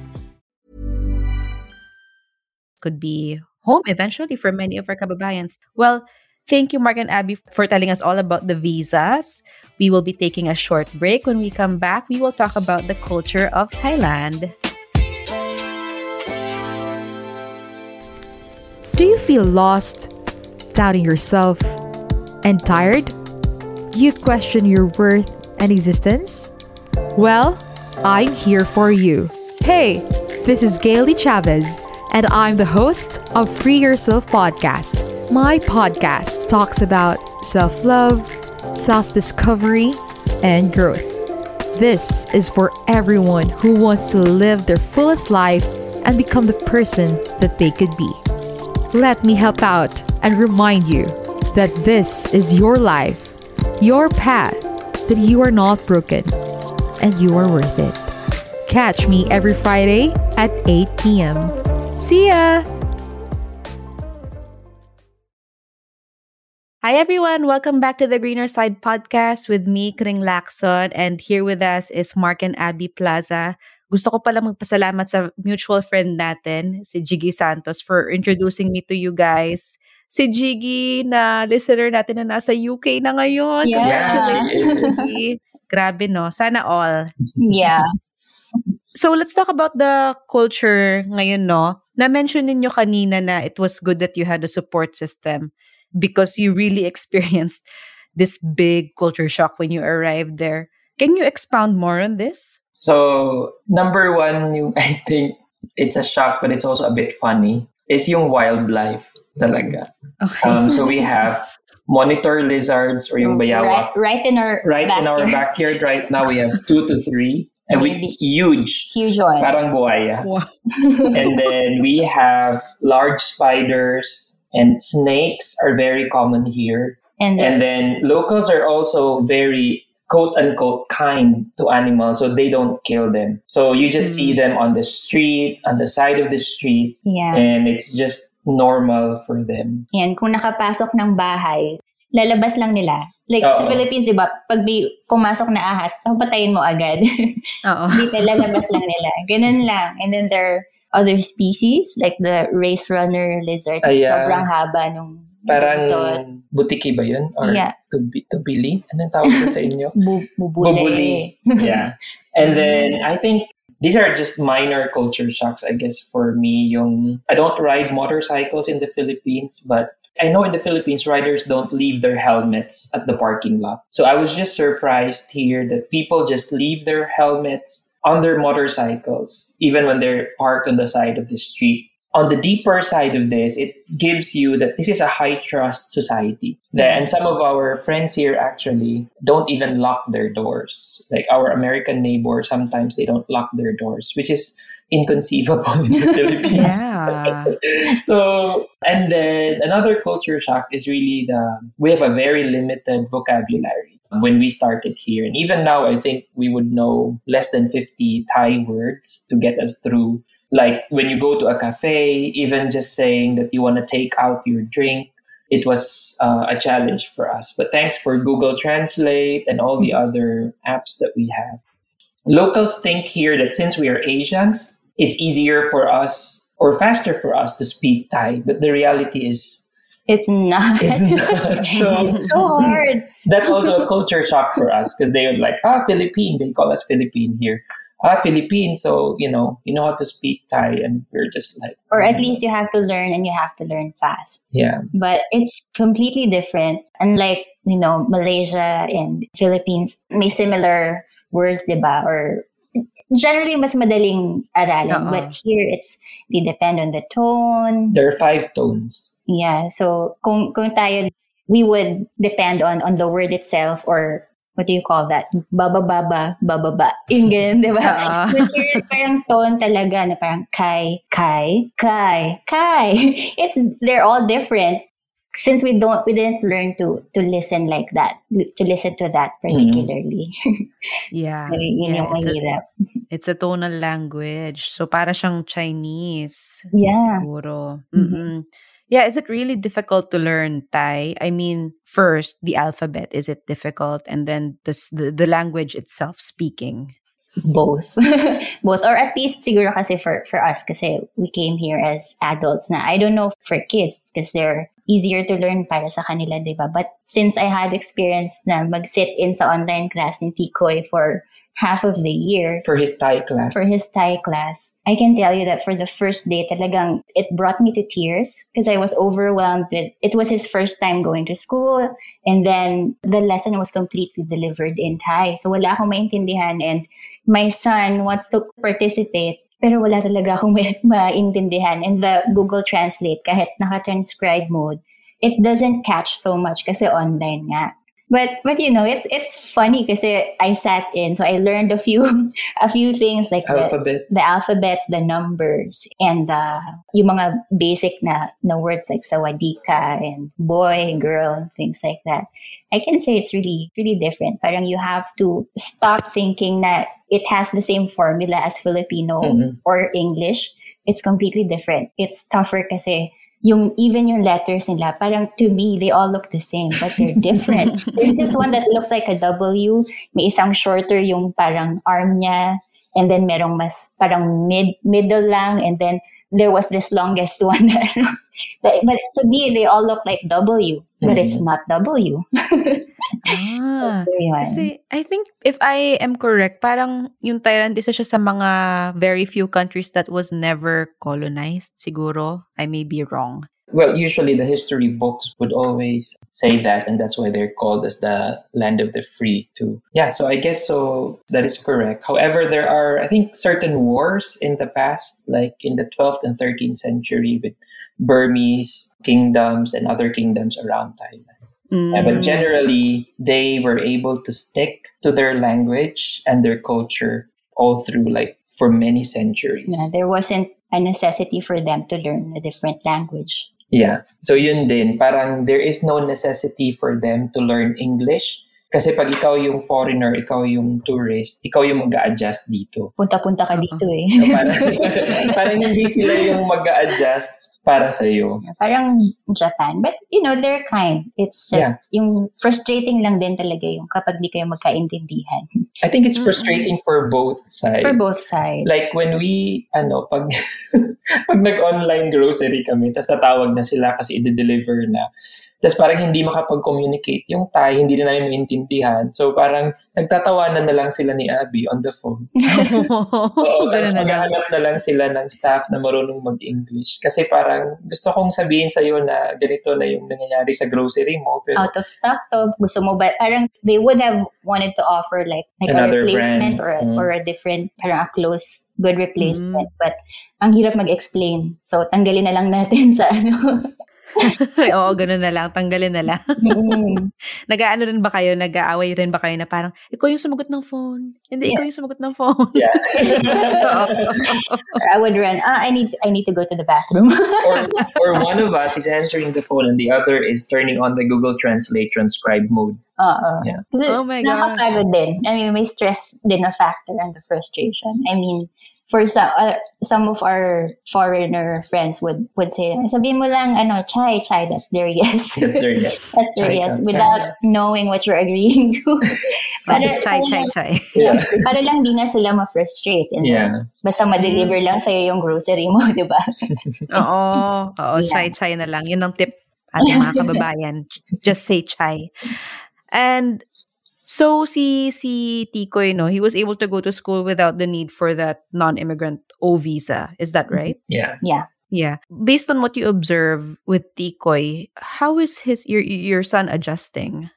S1: could be home eventually for many of our kababayans. Well, thank you, Mark and Abby, for telling us all about the visas. We will be taking a short break. When we come back, we will talk about the culture of Thailand.
S6: Do you feel lost, doubting yourself, and tired? You question your worth and existence? Well, I'm here for you. Hey, this is Gailey Chavez, and I'm the host of Free Yourself Podcast. My podcast talks about self love, self discovery, and growth. This is for everyone who wants to live their fullest life and become the person that they could be. Let me help out and remind you that this is your life, your path, that you are not broken and you are worth it. Catch me every Friday at 8 p.m. See ya!
S1: Hi, everyone. Welcome back to the Greener Side podcast with me, Kring Lacson. And here with us is Mark and Abby Plaza. Gusto ko pala magpasalamat sa mutual friend natin, si Jiggy Santos, for introducing me to you guys. Si Jiggy na listener natin na nasa UK na ngayon.
S4: Yeah.
S1: Congratulations. Grabe, no? Sana all.
S4: Yeah.
S1: So let's talk about the culture ngayon, no? Na-mention ninyo kanina na it was good that you had a support system because you really experienced this big culture shock when you arrived there. Can you expound more on this?
S5: So, number one, I think it's a shock, but it's also a bit funny, is yung wildlife talaga.
S1: Okay.
S5: Um, so we have monitor lizards or yung
S4: Right, right in our
S5: Right in our
S4: backyard.
S5: backyard right now, we have two to three. And we
S4: Maybe.
S5: huge,
S4: Huge ones.
S5: parang buhaya.
S1: Wow.
S5: and then we have large spiders and snakes are very common here.
S4: and then,
S5: And then locals are also very quote unquote kind to animals, so they don't kill them. So you just see mm. them on the street, on the side of the street,
S4: yeah.
S5: and it's just normal for them.
S4: Yan, kung nakapasok ng bahay, lalabas lang nila. Like sa
S5: Oo.
S4: Philippines, di ba, pag may pumasok na ahas, patayin mo agad.
S1: Oo.
S4: Dito, lalabas lang nila. Ganun lang. And then there are other species, like the race runner lizard.
S5: Ay, yeah.
S4: Sobrang haba nung.
S5: Parang butiki ba yun? Or
S4: Yeah.
S5: tubi, tubili? Anong tawag sa inyo?
S4: Bu- bubuli.
S5: Bubuli. yeah. And then I think these are just minor culture shocks, I guess, for me. Yung, I don't ride motorcycles in the Philippines, but I know in the Philippines, riders don't leave their helmets at the parking lot. So I was just surprised here that people just leave their helmets on their motorcycles, even when they're parked on the side of the street. On the deeper side of this, it gives you that this is a high trust society. And some of our friends here actually don't even lock their doors. Like our American neighbors, sometimes they don't lock their doors, which is inconceivable in the Philippines.
S1: Yeah.
S5: So, and then another culture shock is really the we have a very limited vocabulary when we started here. And even now, I think we would know less than 50 Thai words to get us through. Like when you go to a cafe, even just saying that you want to take out your drink, it was uh, a challenge for us. But thanks for Google Translate and all the other apps that we have. Locals think here that since we are Asians, it's easier for us or faster for us to speak Thai. But the reality is,
S4: It's not.
S5: It's not. So
S4: It's so hard.
S5: that's also a culture shock for us because they would like, ah, Philippine. They call us Philippine here. Ah, Philippine. So, you know, you know how to speak Thai. And we're just like,
S4: Or at least you have to learn and you have to learn fast.
S5: yeah.
S4: But it's completely different. Unlike, you know, Malaysia and Philippines, may similar words, diba? Or generally, mas madaling aralin.
S6: Oo.
S4: But here, it's, they depend on the tone.
S5: There are five tones.
S4: Yeah. So, kung, kung tayo, we would depend on, on the word itself or what do you call that? Baba baba, baba ba. Yung ganun, di ba?
S6: Oo.
S4: But here, parang tone talaga na parang kai, kai, kai, kai. It's, they're all different. Since we don't, we didn't learn to to listen like that, to listen to that particularly.
S6: Yeah.
S4: So, yun
S6: yeah
S4: yung
S6: it's, a,
S4: mahirap.
S6: it's a tonal language. So para siyang Chinese.
S4: Yeah.
S6: Siguro.
S4: Mhm.
S6: Mm-mm. Yeah, is it really difficult to learn Thai? I mean, first, the alphabet, is it difficult? And then the, the language itself, speaking.
S4: both both or at least siguro kasi for for us kasi we came here as adults na I don't know for kids because they're easier to learn para sa kanila di but since I had experience na mag-sit in sa online class ni Tikoy for half of the year
S5: For his Thai class.
S4: for his Thai class. I can tell you that for the first day talagang it brought me to tears because I was overwhelmed with it was his first time going to school and then the lesson was completely delivered in Thai. So wala akong maintindihan and my son wants to participate pero wala talaga akong maintindihan. And the Google Translate kahit naka-transcribe mode it doesn't catch so much kasi online nga but but you know it's it's funny because I sat in so I learned a few a few things like the,
S5: Alphabets.
S4: the alphabets, the numbers, and uh, yung mga basic na, na words like sawadika and boy, girl, and things like that. I can say it's really, really different. Parang you have to stop thinking that it has the same formula as Filipino
S5: Mhm.
S4: or English. It's completely different. It's tougher kasi yung even yung letters nila, parang to me, they all look the same, but they're different. There's this one that looks like a W. May isang shorter yung parang arm niya. And then merong mas parang mid middle lang. And then there was this longest one. that, but to me, they all look like W. But it's not W.
S6: Ah.
S4: So, yun.
S6: Kasi I think if I am correct, parang yung Thailand isa siya sa mga very few countries that was never colonized, siguro. I may be wrong.
S5: Well, usually the history books would always say that, and that's why they're called as the land of the free, too. Yeah, so I guess so that is correct. However, there are, I think, certain wars in the past, like in the 12th and 13th century with Burmese kingdoms and other kingdoms around Thailand. Uh, but
S6: Mm.
S5: generally, they were able to stick to their language and their culture all through, like, for many centuries.
S4: Yeah, there wasn't a necessity for them to learn a different language.
S5: Yeah. So yun din, parang there is no necessity for them to learn English. Kasi pag ikaw yung foreigner, ikaw yung tourist, ikaw yung mag adjust dito.
S4: Punta-punta ka dito eh.
S5: So parang, parang hindi sila yung mag adjust para sa iyo.
S4: Parang Japan. But, you know, they're kind. It's just,
S5: Yeah.
S4: yung frustrating lang din talaga yung kapag di kayo magkaintindihan.
S5: I think it's frustrating for both sides.
S4: For both sides.
S5: Like when we, ano, pag, pag nag-online grocery kami, tapos tatawag na sila kasi i-deliver na. Tapos parang hindi makapag-communicate yung Thai, hindi na namin maintindihan. So parang nagtatawanan na lang sila ni Abby on the phone. Oo, tapos
S6: Ganun na lang.
S5: maghahanap na lang sila ng staff na marunong mag-English. Kasi parang gusto kong sabihin sa'yo na ganito na yung nangyayari sa grocery mo. Pero
S4: out of stock to, gusto mo ba, parang they would have wanted to offer like, like a replacement
S5: brand.
S4: or, a,
S5: Mm.
S4: or a different, parang a close, good replacement. But ang hirap mag-explain. So, tanggalin na lang natin sa ano.
S6: Oo, ganun na lang. Tanggalin na lang.
S4: Mm.
S6: Nag-ano rin ba kayo? Nag-aaway rin ba kayo na parang, ikaw yung sumagot ng phone. Hindi, ikaw yung sumagot ng phone.
S5: yeah.
S4: I would run, ah, I need, I need to go to the bathroom.
S5: or, or one of us is answering the phone and the other is turning on the Google Translate transcribe mode.
S4: Oo.
S5: Yeah.
S4: Kasi
S6: Oh my gosh.
S4: nakakapagod din. I mean, may stress din na factor and the frustration. I mean, for some, uh, some of our foreigner friends would, would say, sabihin mo lang, ano, chai, chai, that's their yes.
S5: Yes, there you go.
S4: that's their
S5: Chai
S4: yes,
S5: ka,
S4: without knowing what you're agreeing to. para,
S6: chai,
S4: para
S6: chai,
S4: lang-
S6: chai.
S4: Yeah. para lang di na sila ma-frustrate. And
S5: Yeah.
S4: basta ma-deliver lang sa'yo yung grocery mo, di ba?
S6: Oo. Oo,
S4: Yeah.
S6: chai, chai na lang. Yun ang tip.
S1: ating mga kababayan. Just say chai. And so si si Tikoy, no, he was able to go to school without the need for that non-immigrant O visa. Is that mm-hmm. right?
S5: Yeah.
S4: Yeah.
S1: Yeah. Based on what you observe with Tikoy, how is his your your son adjusting?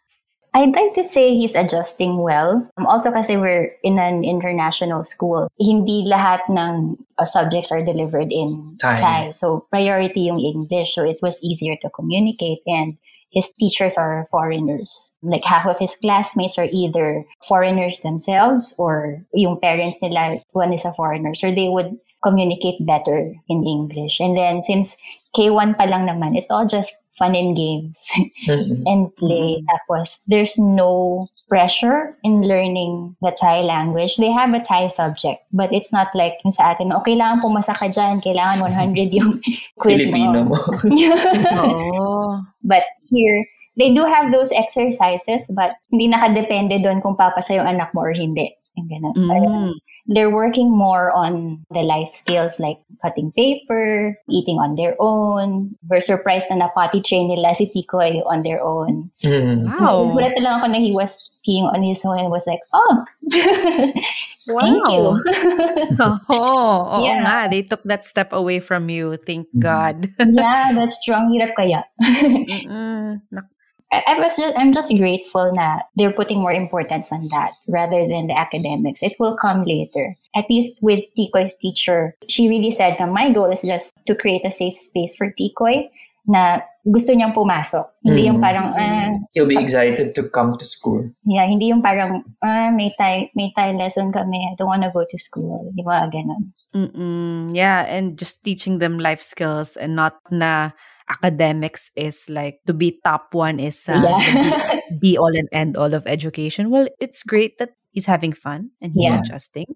S4: I'd like to say he's adjusting well. Um, also kasi we're in an international school. Hindi lahat ng uh, subjects are delivered in
S5: Thai.
S4: Thai. So priority yung English. So it was easier to communicate and his teachers are foreigners. Like half of his classmates are either foreigners themselves or yung parents nila, one is a foreigner. So they would communicate better in English. And then since K1 pa lang naman, it's all just fun and games and play. Tapos there's no pressure in learning the Thai language. They have a Thai subject, but it's not like sa atin, oh, kailangan pumasa ka dyan, kailangan 100 yung quiz
S5: Filipino
S4: mo.
S5: mo.
S1: Oh.
S4: But here, they do have those exercises, but hindi nakadepende doon kung papasa yung anak mo or hindi. Yung ganun. Parang
S1: Mm.
S4: They're working more on the life skills like cutting paper, eating on their own. We're surprised na na-potty train nila si Tikoy on their own.
S5: Mm.
S1: Wow.
S4: Gulat na lang ako na he was peeing on his own and was like, oh, thank you.
S1: Oh, oo
S4: Yeah.
S1: nga. They took that step away from you. Thank
S5: Mhm.
S1: God.
S4: yeah, that's strong. Hirap kaya.
S1: Mm-mm. Nak-
S4: I, I was just, I'm just grateful na they're putting more importance on that rather than the academics. It will come later. At least with Tikoy's teacher, she really said na my goal is just to create a safe space for Tikoy na gusto niyang pumasok. Hindi yung
S5: Mm.
S4: parang, ah,
S5: He'll be excited to come to school.
S4: yeah, hindi yung parang, ah, may Thai, may Thai lesson kami. I don't wanna go to school. Yung mga ganun.
S1: Mm-mm. Yeah, and just teaching them life skills and not na academics is like to be top one is uh,
S4: Yeah.
S1: the be, be all and end all of education. Well, it's great that he's having fun and he's
S4: Yeah.
S1: adjusting.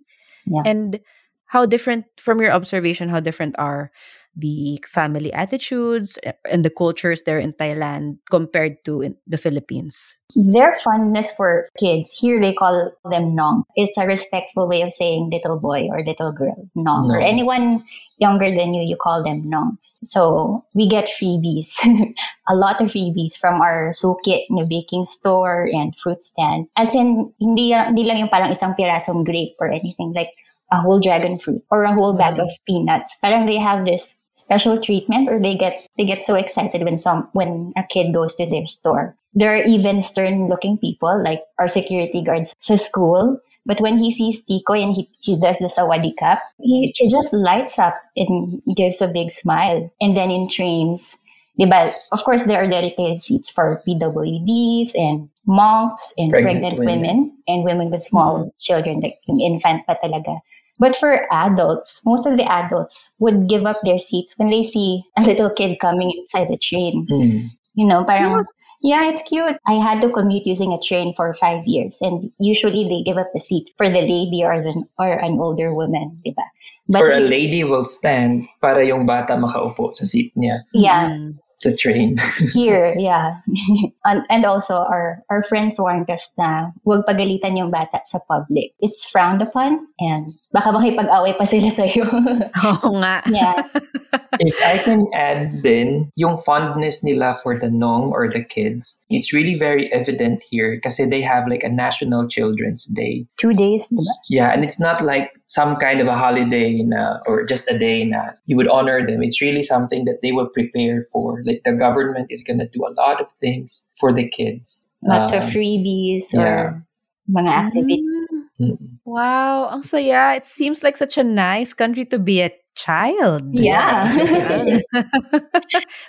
S4: Yeah.
S1: And how different from your observation, how different are the family attitudes eh, and the cultures there in Thailand compared to in the Philippines?
S4: Their fondness for kids, here they call them nong. It's a respectful way of saying little boy or little girl, nong. Or anyone younger than you, you call them nong. So we get freebies, a lot of freebies from our sukit, na baking store and fruit stand. As in, hindi, hindi lang yung parang isang pirasong grape or anything like a whole dragon fruit or a whole bag
S1: mm.
S4: of peanuts. Parang they have this special treatment or they get they get so excited when some when a kid goes to their store. There are even stern looking people like our security guards sa school. But when he sees Tikoy and he, he does the sawadi cup, he, he just lights up and gives a big smile. And then in trains, diba, of course, there are dedicated seats for PWDs and monks and
S5: Pregnant
S4: pregnant,
S5: women.
S4: women. and women with small children, like infant pa talaga. But for adults, most of the adults would give up their seats when they see a little kid coming inside the train.
S5: Mm.
S4: You know, parang, yeah, it's cute. I had to commute using a train for five years, and usually they give up the seat for the lady or the or an older woman, diba? But
S5: Or a lady will stand para yung bata makaupo sa seat niya
S4: yeah,
S1: Mm.
S5: Sa train.
S4: here, yeah. and, and also, our, our friends warned us na huwag pagalitan yung bata sa public. It's frowned upon and baka makipag-away pa sila sa'yo.
S1: Oo nga.
S4: yeah.
S5: If I can add then, yung fondness nila for the nong or the kids, it's really very evident here kasi they have like a National Children's Day.
S4: Two days, diba?
S5: Yeah, and it's not like some kind of a holiday na, or just a day na you would honor them. It's really something that they will prepare for. Like the government is going to do a lot of things for the kids.
S4: Lots of
S5: Um,
S4: freebies
S5: yeah.
S4: or mga activities.
S1: Mm.
S5: mm.
S1: Wow, ang saya. It seems like such a nice country to be a child.
S4: Yeah.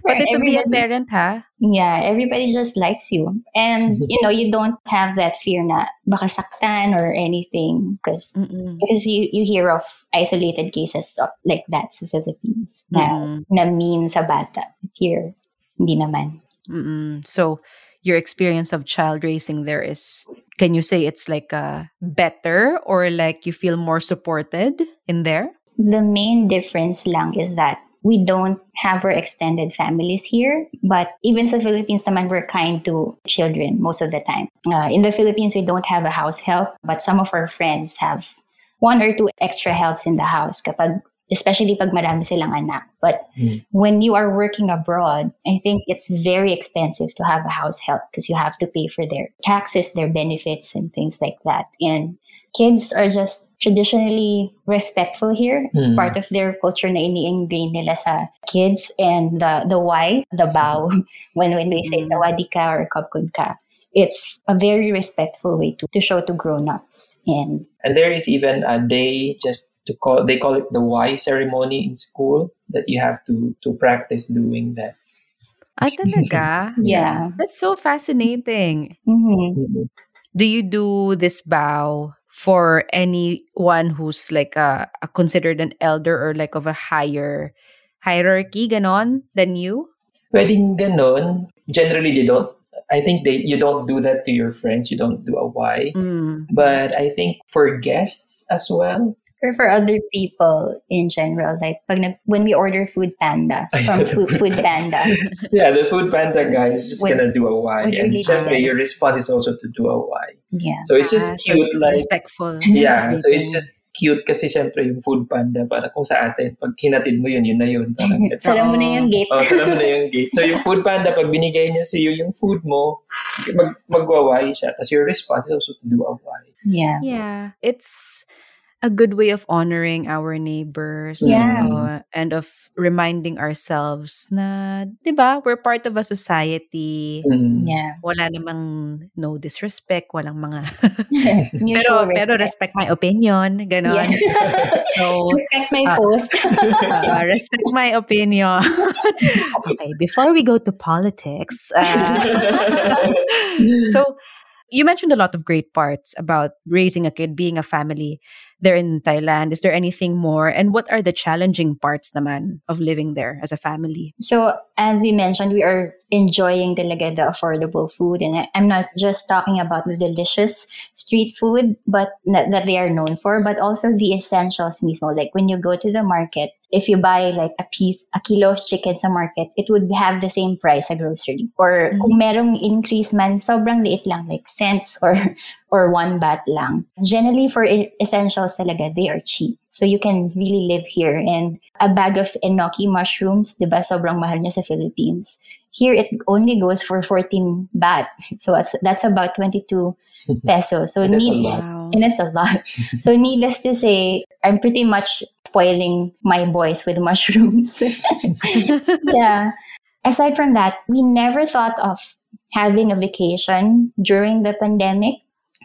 S1: but to be a parent, ha?
S4: Yeah, everybody just likes you. And, you know, you don't have that fear na baka saktan or anything because because you, you hear of isolated cases of- like that sa Philippines na, na mean sa bata. Here, hindi naman.
S1: Mm-mm. So, your experience of child raising there is, can you say it's like uh, better or like you feel more supported in there?
S4: The main difference lang is that we don't have our extended families here. But even sa Philippines naman, we're kind to children most of the time. Uh, in the Philippines, we don't have a house help, but some of our friends have one or two extra helps in the house kapag especially pag marami silang anak. But
S5: Mm.
S4: when you are working abroad, I think it's very expensive to have a house help because you have to pay for their taxes, their benefits, and things like that. And kids are just traditionally respectful here. It's
S5: Mm.
S4: part of their culture na ini-ingrain nila sa kids. And the, the why, the bow, when, when they say sawadi ka or kapkun ka, it's a very respectful way to, to show to grown-ups. And
S5: And there is even a day just to call they call it the wai ceremony in school that you have to to practice doing that.
S1: Ah, talaga?
S4: yeah.
S1: That's so fascinating.
S4: Mhm.
S1: Do you do this bow for anyone who's like a, a considered an elder or like of a higher hierarchy ganon than you?
S5: Pwedeng ganon. Generally, they don't. I think they you don't do that to your friends. You don't do a wai.
S1: Mm.
S5: But I think for guests as well.
S4: Or for other people in general, like pag nag, when we order Food Panda from
S5: Ayun,
S4: Food, food Panda,
S5: Yeah, the food panda guy is just
S4: Would-
S5: gonna do a
S4: wai
S5: And
S4: really do
S5: your response is also to do a wai.
S4: yeah.
S5: So it's just
S1: Ah, so
S5: cute,
S1: it's
S5: like
S1: respectful.
S5: Yeah, so it's just cute kasi syempre yung food panda para kung sa atin, pag hinatid mo yun, yun na yun. Parang, it's
S4: Sara mo na yung gate.
S5: Oh, sala mo na yung gate. So yung food panda, pag binigay niya sa iyo yung food mo, mag magwaway siya. Tapos your response is also to do a wai.
S4: Yeah.
S1: Yeah, it's a good way of honoring our neighbors
S4: Yeah.
S1: uh, and of reminding ourselves na, 'di ba, we're part of a society.
S5: Mm.
S4: Yeah.
S1: Wala namang no disrespect, walang mga pero
S4: Mutual
S1: pero respect my opinion, ganon.
S4: Yeah.
S1: So,
S4: respect my
S1: Ah.
S4: post.
S1: uh, respect my opinion. okay, before we go to politics, uh, so you mentioned a lot of great parts about raising a kid, being a family there in Thailand. Is there anything more? And what are the challenging parts naman of living there as a family?
S4: So as we mentioned, we are enjoying talaga the affordable food, and I'm not just talking about the delicious street food, but that, that they are known for, but also the essentials mismo. Like when you go to the market, if you buy like a piece, a kilo of chicken sa market, it would have the same price at grocery. Or kung merong increase man, sobrang liit lang, like cents or or one bat lang. Generally, for e- essentials talaga, they are cheap. So you can really live here. And a bag of enoki mushrooms, di ba, sobrang mahal niya sa Philippines. Here, it only goes for 14 baht. So that's, that's about 22 pesos. So
S5: That's a
S4: need,
S5: lot.
S4: And it's a lot. so needless to say, I'm pretty much spoiling my boys with mushrooms. yeah. Aside from that, we never thought of having a vacation during the pandemic,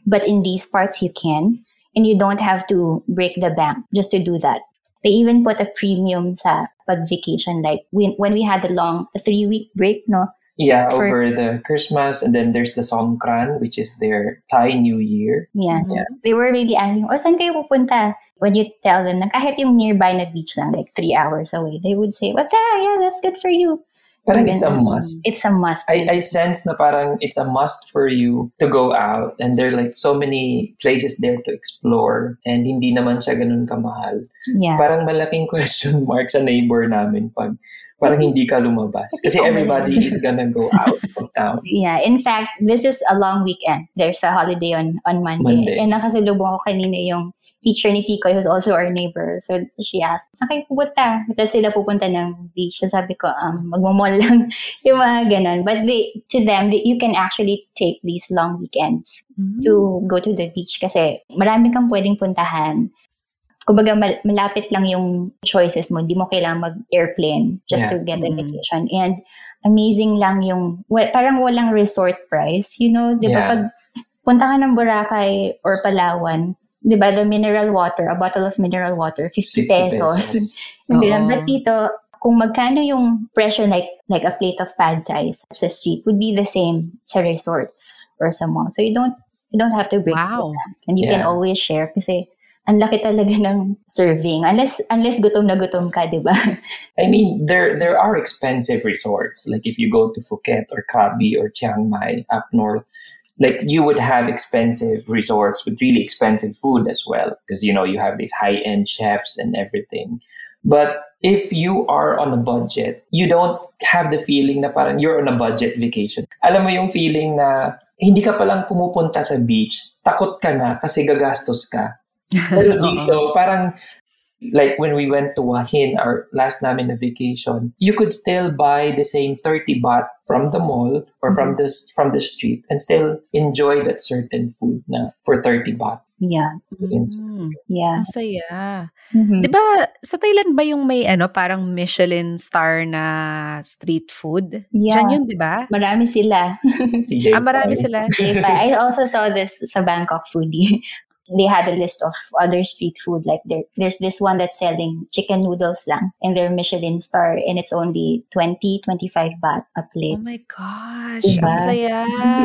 S4: but in these parts you can, and you don't have to break the bank just to do that. They even put a premium sa pag vacation, like when, when we had a long three week break, no?
S5: Yeah,
S4: For-
S5: over the Christmas, and then there's the Songkran, which is their Thai New Year.
S4: Yeah.
S5: Yeah.
S4: They were really asking, oh, saan kayo pupunta? When you tell them na kahit yung nearby na beach lang, like three hours away, they would say, what the? Yeah, that's good for you.
S5: Parang it's a must.
S4: It's a must.
S5: I, I sense na parang it's a must for you to go out and there are like so many places there to explore and hindi naman siya ganun kamahal.
S4: Yeah.
S5: Parang malaking question mark sa neighbor namin pag parang hindi ka lumabas. Kasi everybody is gonna go out of town.
S4: Yeah, in fact, this is a long weekend. There's a holiday on on Monday.
S5: Monday.
S4: And nakasalubong ko kanina yung teacher ni Tikoy who's also our neighbor. So she asked, saan kayo pupunta? Tapos sila pupunta ng beach. So sabi ko, um, magmamall lang. yung mga ganun. But they, to them, they, you can actually take these long weekends to go to the beach kasi marami kang pwedeng puntahan. Kumbaga, mal- malapit lang yung choices mo. Hindi mo kailangan mag-airplane just
S5: Yeah.
S4: to get a
S1: Mm.
S4: vacation. And amazing lang yung, well, parang walang resort price. You know, di ba
S5: Yeah.
S4: pag punta ka ng Boracay or Palawan, di ba, the mineral water, a bottle of mineral water, 50,
S5: 50
S4: pesos.
S5: pesos.
S4: Hindi lang.
S1: Oo.
S4: But dito, kung magkano yung presyo like like a plate of pad thai sa street would be the same sa resorts or sa mall. So you don't you don't have to break
S1: Wow.
S4: And you can
S5: Yeah.
S4: always share kasi ang laki talaga ng serving. Unless unless gutom na gutom ka, di ba?
S5: I mean, there there are expensive resorts. Like if you go to Phuket or Krabi or Chiang Mai up north, like you would have expensive resorts with really expensive food as well, because you know you have these high end chefs and everything. But if you are on a budget, you don't have the feeling na parang you're on a budget vacation. Alam mo yung feeling na hindi ka palang pumupunta sa beach, takot ka na kasi gagastos ka. Pero dito, parang like when we went to Wahin, our last namin na vacation, you could still buy the same 30 baht from the mall or from the from the street and still enjoy that certain food na for 30 baht.
S4: Yeah.
S1: Mm.
S4: Yeah.
S1: Ang saya.
S4: Mhm.
S1: Di ba, sa Thailand ba yung may ano, parang Michelin star na street food?
S4: Yeah.
S1: Diyan yun, di ba?
S4: Marami sila.
S5: Si Jay
S1: Ah, marami sila.
S4: J5. I also saw this sa Bangkok foodie. They had a list of other street food. Like there, there's this one that's selling chicken noodles lang and their Michelin star and it's only 20, 25 baht a
S1: Oh
S4: plate.
S1: my gosh,
S4: Diba?
S1: ang saya.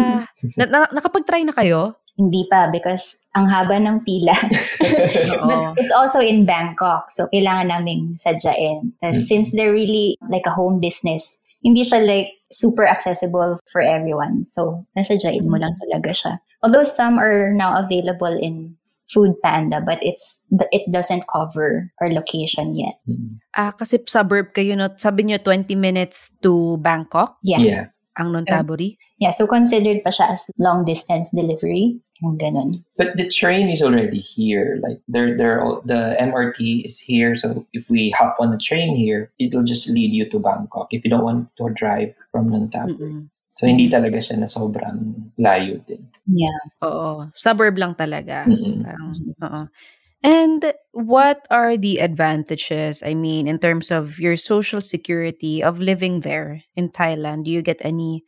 S1: na, na, nakapag-try na kayo?
S4: Hindi pa because ang haba ng pila. But it's also in Bangkok. So kailangan naming sadyain. Tas Since they're really like a home business, hindi siya like super accessible for everyone. So nasadyain mo lang talaga siya. Although some are now available in Food Panda, but it's it doesn't cover our location yet.
S5: Mm.
S1: Ah, kasi suburb kayo, no? Sabi nyo 20 minutes to Bangkok,
S4: Yeah.
S5: Yeah.
S1: ang Nonthaburi.
S4: Yeah, so considered pa siya as long distance delivery. Yung ganun.
S5: But the train is already here. Like there, there, the MRT is here. So if we hop on the train here, it'll just lead you to Bangkok. If you don't want to drive from Nantapur,
S1: Mm-mm.
S5: So hindi talaga siya na sobrang layo din.
S4: Yeah.
S1: Oo. Suburb lang talaga. Parang, oo. And what are the advantages, I mean, in terms of your social security of living there in Thailand? Do you get any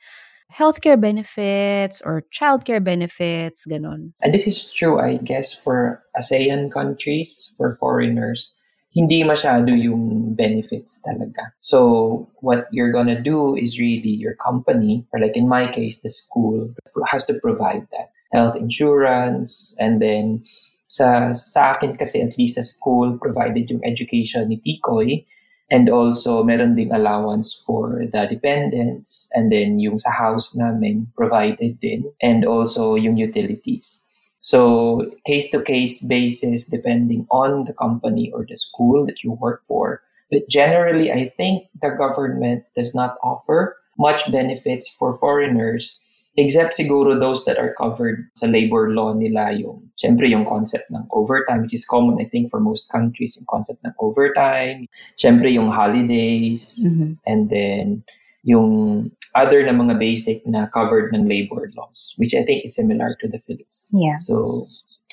S1: healthcare benefits or childcare benefits? Ganon.
S5: And this is true, I guess, for ASEAN countries, for foreigners. Hindi masyado yung benefits talaga. So what you're gonna do is really your company, or like in my case, the school has to provide that health insurance, and then sa sa akin kasi at least sa school provided yung education ni Tikoy and also meron ding allowance for the dependents and then yung sa house namin provided din and also yung utilities. So case to case basis depending on the company or the school that you work for. But generally I think the government does not offer much benefits for foreigners except siguro those that are covered sa labor law nila yung syempre yung concept ng overtime which is common I think for most countries yung concept ng overtime syempre yung holidays
S4: Mhm.
S5: and then yung other na mga basic na covered ng labor laws which I think is similar to the Philippines
S4: Yeah.
S5: so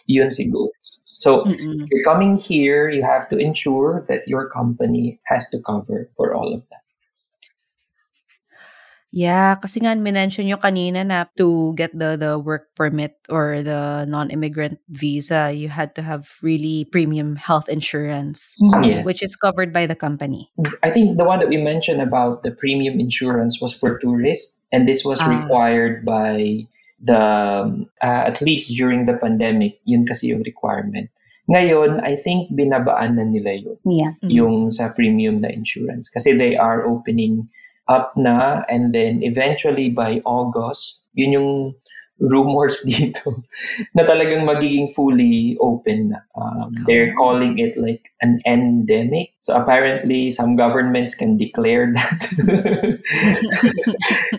S5: yun siguro so
S1: Mm-mm.
S5: you're coming here you have to ensure that your company has to cover for all of that
S1: Yeah, kasi nga mention nyo kanina na to get the the work permit or the non-immigrant visa, you had to have really premium health insurance.
S5: Yes.
S1: which is covered by the company.
S5: I think the one that we mentioned about the premium insurance was for tourists, and this was
S1: Ah.
S5: required by the um, uh, at least during the pandemic. Yun kasi yung requirement. Ngayon, I think binabaan na nila yun,
S4: Yeah.
S5: Yung sa premium na insurance. Kasi they are opening up na and then eventually by August, yun yung rumors dito na talagang magiging fully open na. Um, they're calling it like an endemic. So apparently some governments can declare that.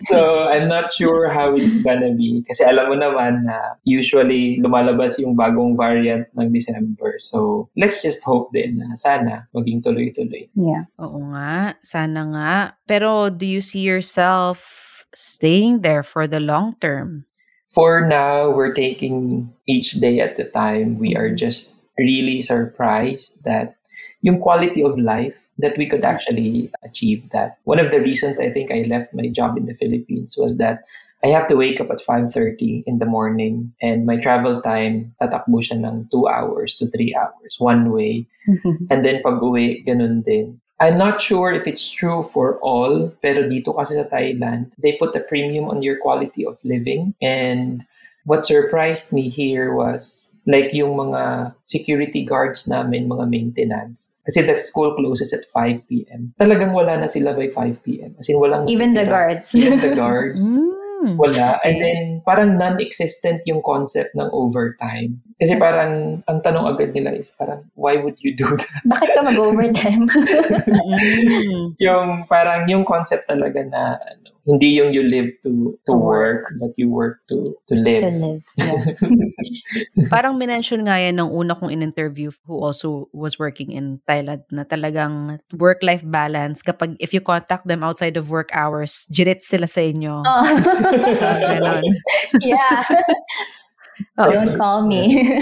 S5: so I'm not sure how it's gonna be. Kasi alam mo naman na usually lumalabas yung bagong variant ng December. So let's just hope din na sana maging tuloy-tuloy.
S4: Yeah.
S1: Oo nga, sana nga. Pero do you see yourself staying there for the long term?
S5: For now, we're taking each day at a time. We are just really surprised that yung quality of life that we could actually achieve that. One of the reasons I think I left my job in the Philippines was that I have to wake up at 5.30 in the morning and my travel time, tatakbo siya ng 2 hours to 3 hours, one way. Mm-hmm. And then pag uwi, ganun din. I'm not sure if it's true for all, pero dito kasi sa Thailand, they put a premium on your quality of living. And what surprised me here was like yung mga security guards namin, mga maintenance. Kasi the school closes at 5 p.m. Talagang wala na sila by 5 p.m. As in, walang
S4: Even the guards.
S5: Even the guards.
S1: Mm.
S5: Wala. And then, parang non-existent yung concept ng overtime. Kasi parang, ang tanong agad nila is parang, why would you do that?
S4: Bakit ka mag-overtime?
S5: yung parang, yung concept talaga na, ano, hindi yung you live to to
S4: To
S5: work, but you work to to live.
S4: to live. Yeah.
S1: Parang minention nga yan ng una kong in-interview who also was working in Thailand na talagang work-life balance kapag if you contact them outside of work hours, jirit sila sa inyo.
S4: Oh.
S1: Ganon.
S4: Yeah.
S1: Oh.
S4: Don't call me.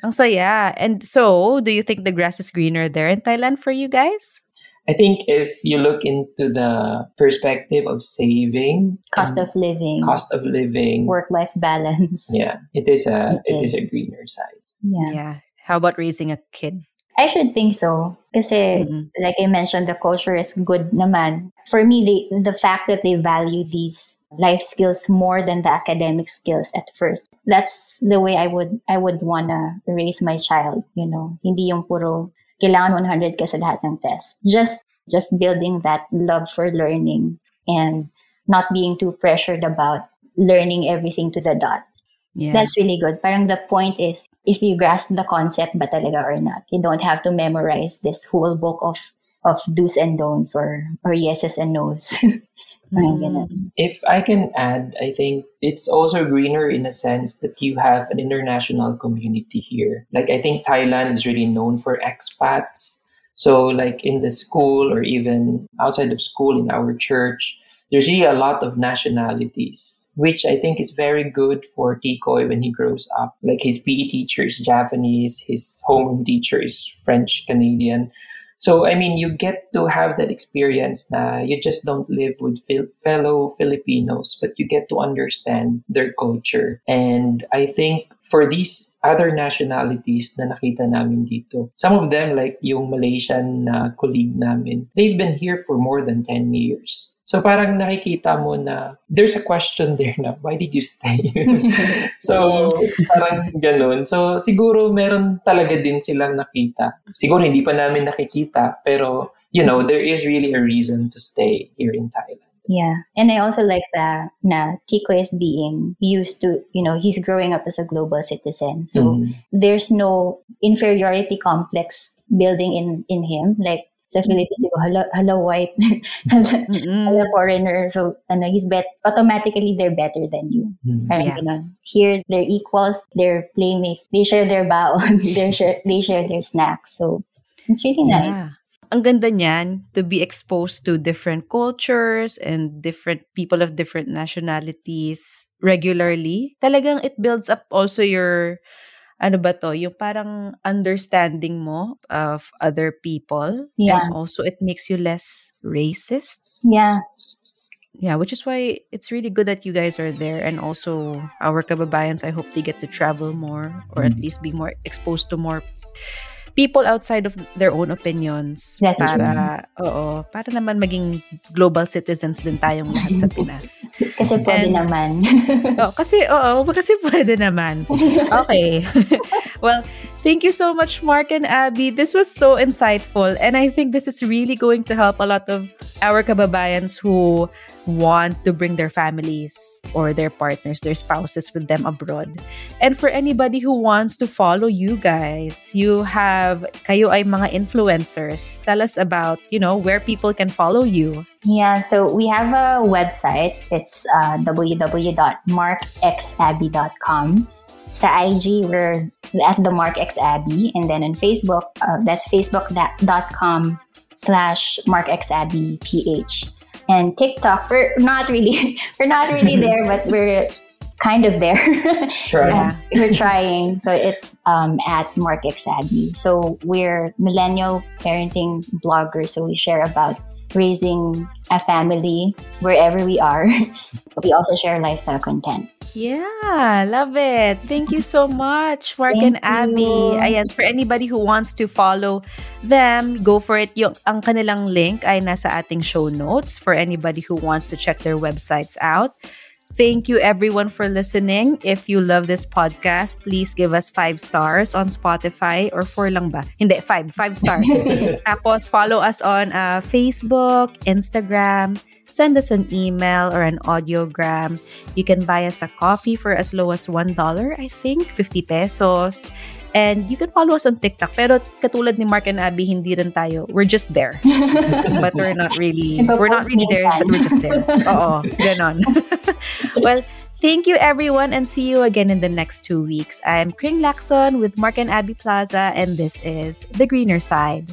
S1: Ang saya. And so, do you think the grass is greener there in Thailand for you guys?
S5: I think if you look into the perspective of saving,
S4: Cost
S5: and
S4: of living,
S5: cost of living,
S4: work-life balance.
S5: yeah, it is a
S4: It
S5: it is.
S4: is.
S5: a greener side.
S4: Yeah.
S1: Yeah. How about raising a kid?
S4: I should think so. Kasi,
S1: Mm-mm.
S4: like I mentioned, the culture is good naman. For me, they, the fact that they value these life skills more than the academic skills at first. That's the way I would I would wanna raise my child, you know. Hindi yung puro kailangan 100 ka sa lahat ng test. Just just building that love for learning and not being too pressured about learning everything to the dot.
S1: Yeah.
S4: That's really good. Parang the point is, if you grasp the concept ba talaga or not, you don't have to memorize this whole book of of do's and don'ts or or yeses and no's. Parang
S1: Mm.
S4: ganun.
S5: If I can add, I think it's also greener in a sense that you have an international community here. Like I think Thailand is really known for expats. So like in the school or even outside of school in our church, there's really a lot of nationalities, which I think is very good for Tikoy when he grows up. Like his PE teacher is Japanese, his homeroom teacher is French Canadian. So I mean, you get to have that experience na you just don't live with fil- fellow Filipinos, but you get to understand their culture. And I think for these other nationalities na nakita namin dito, some of them like yung Malaysian na colleague namin, they've been here for more than 10 years. So parang nakikita mo na there's a question there na why did you stay? so parang ganun. So siguro meron talaga din silang nakita. Siguro hindi pa namin nakikita pero you know there is really a reason to stay here in Thailand.
S4: Yeah. And I also like that na Tikoy is being used to, you know, he's growing up as a global citizen. So
S5: Mhm.
S4: there's no inferiority complex building in in him. Like sa Philippines, diba, hala, hala white, hala,
S1: Mm-mm.
S4: hala foreigner. So ano, he's bet automatically they're better than you.
S5: Mhm.
S4: Parang
S1: Yeah.
S4: ganun. Here, they're equals, they're playmates. They share their baon. they share, they share their snacks. So it's really nice.
S1: Yeah. Ang ganda niyan to be exposed to different cultures and different people of different nationalities regularly. Talagang it builds up also your ano ba to, yung parang understanding mo of other people.
S4: Yeah.
S1: And also it makes you less racist.
S4: Yeah.
S1: Yeah, which is why it's really good that you guys are there and also our kababayans, I hope they get to travel more or at
S5: Mm.
S1: least be more exposed to more people outside of their own opinions
S4: That's
S1: para oo, para naman maging global citizens din tayong lahat sa Pinas.
S4: Kasi pwede
S1: And-
S4: naman.
S1: oh, kasi oo, kasi pwede naman. Okay. well, thank you so much Mark and Abby. This was so insightful and I think this is really going to help a lot of our kababayans who want to bring their families or their partners, their spouses with them abroad. And for anybody who wants to follow you guys, you have kayo ay mga influencers. Tell us about, you know, where people can follow you.
S4: Yeah, so we have a website. It's uh, www.markxabbey.com. Sa IG, we're at the Mark X Abbey. And then on Facebook, uh, that's facebook.com slash Mark X Abbey PH. And TikTok, we're not really, we're not really there, but we're kind of there. Uh, we're trying. So it's um, at Mark X Abbey. So we're millennial parenting bloggers. So we share about raising a family wherever we are. we also share lifestyle content.
S1: Yeah, love it. Thank you so much, Mark
S4: Thank
S1: and Abby.
S4: you.
S1: Ayan, for anybody who wants to follow them, go for it. Yung, ang kanilang link ay nasa ating show notes for anybody who wants to check their websites out. Thank you everyone for listening. If you love this podcast, please give us five stars on Spotify or four lang ba? Hindi, five. Five stars. Tapos follow us on uh, Facebook, Instagram, send us an email or an audiogram. You can buy us a coffee for as low as $1, I think, 50 pesos. And you can follow us on TikTok. Pero katulad ni Mark and Abby, hindi rin tayo. We're just there. but we're not really, we're not really there, but we're just there. Oo, ganon. well, Thank you, everyone, and see you again in the next two weeks. I'm Kring Lacson with Mark and Abby Plaza, and this is The Greener Side.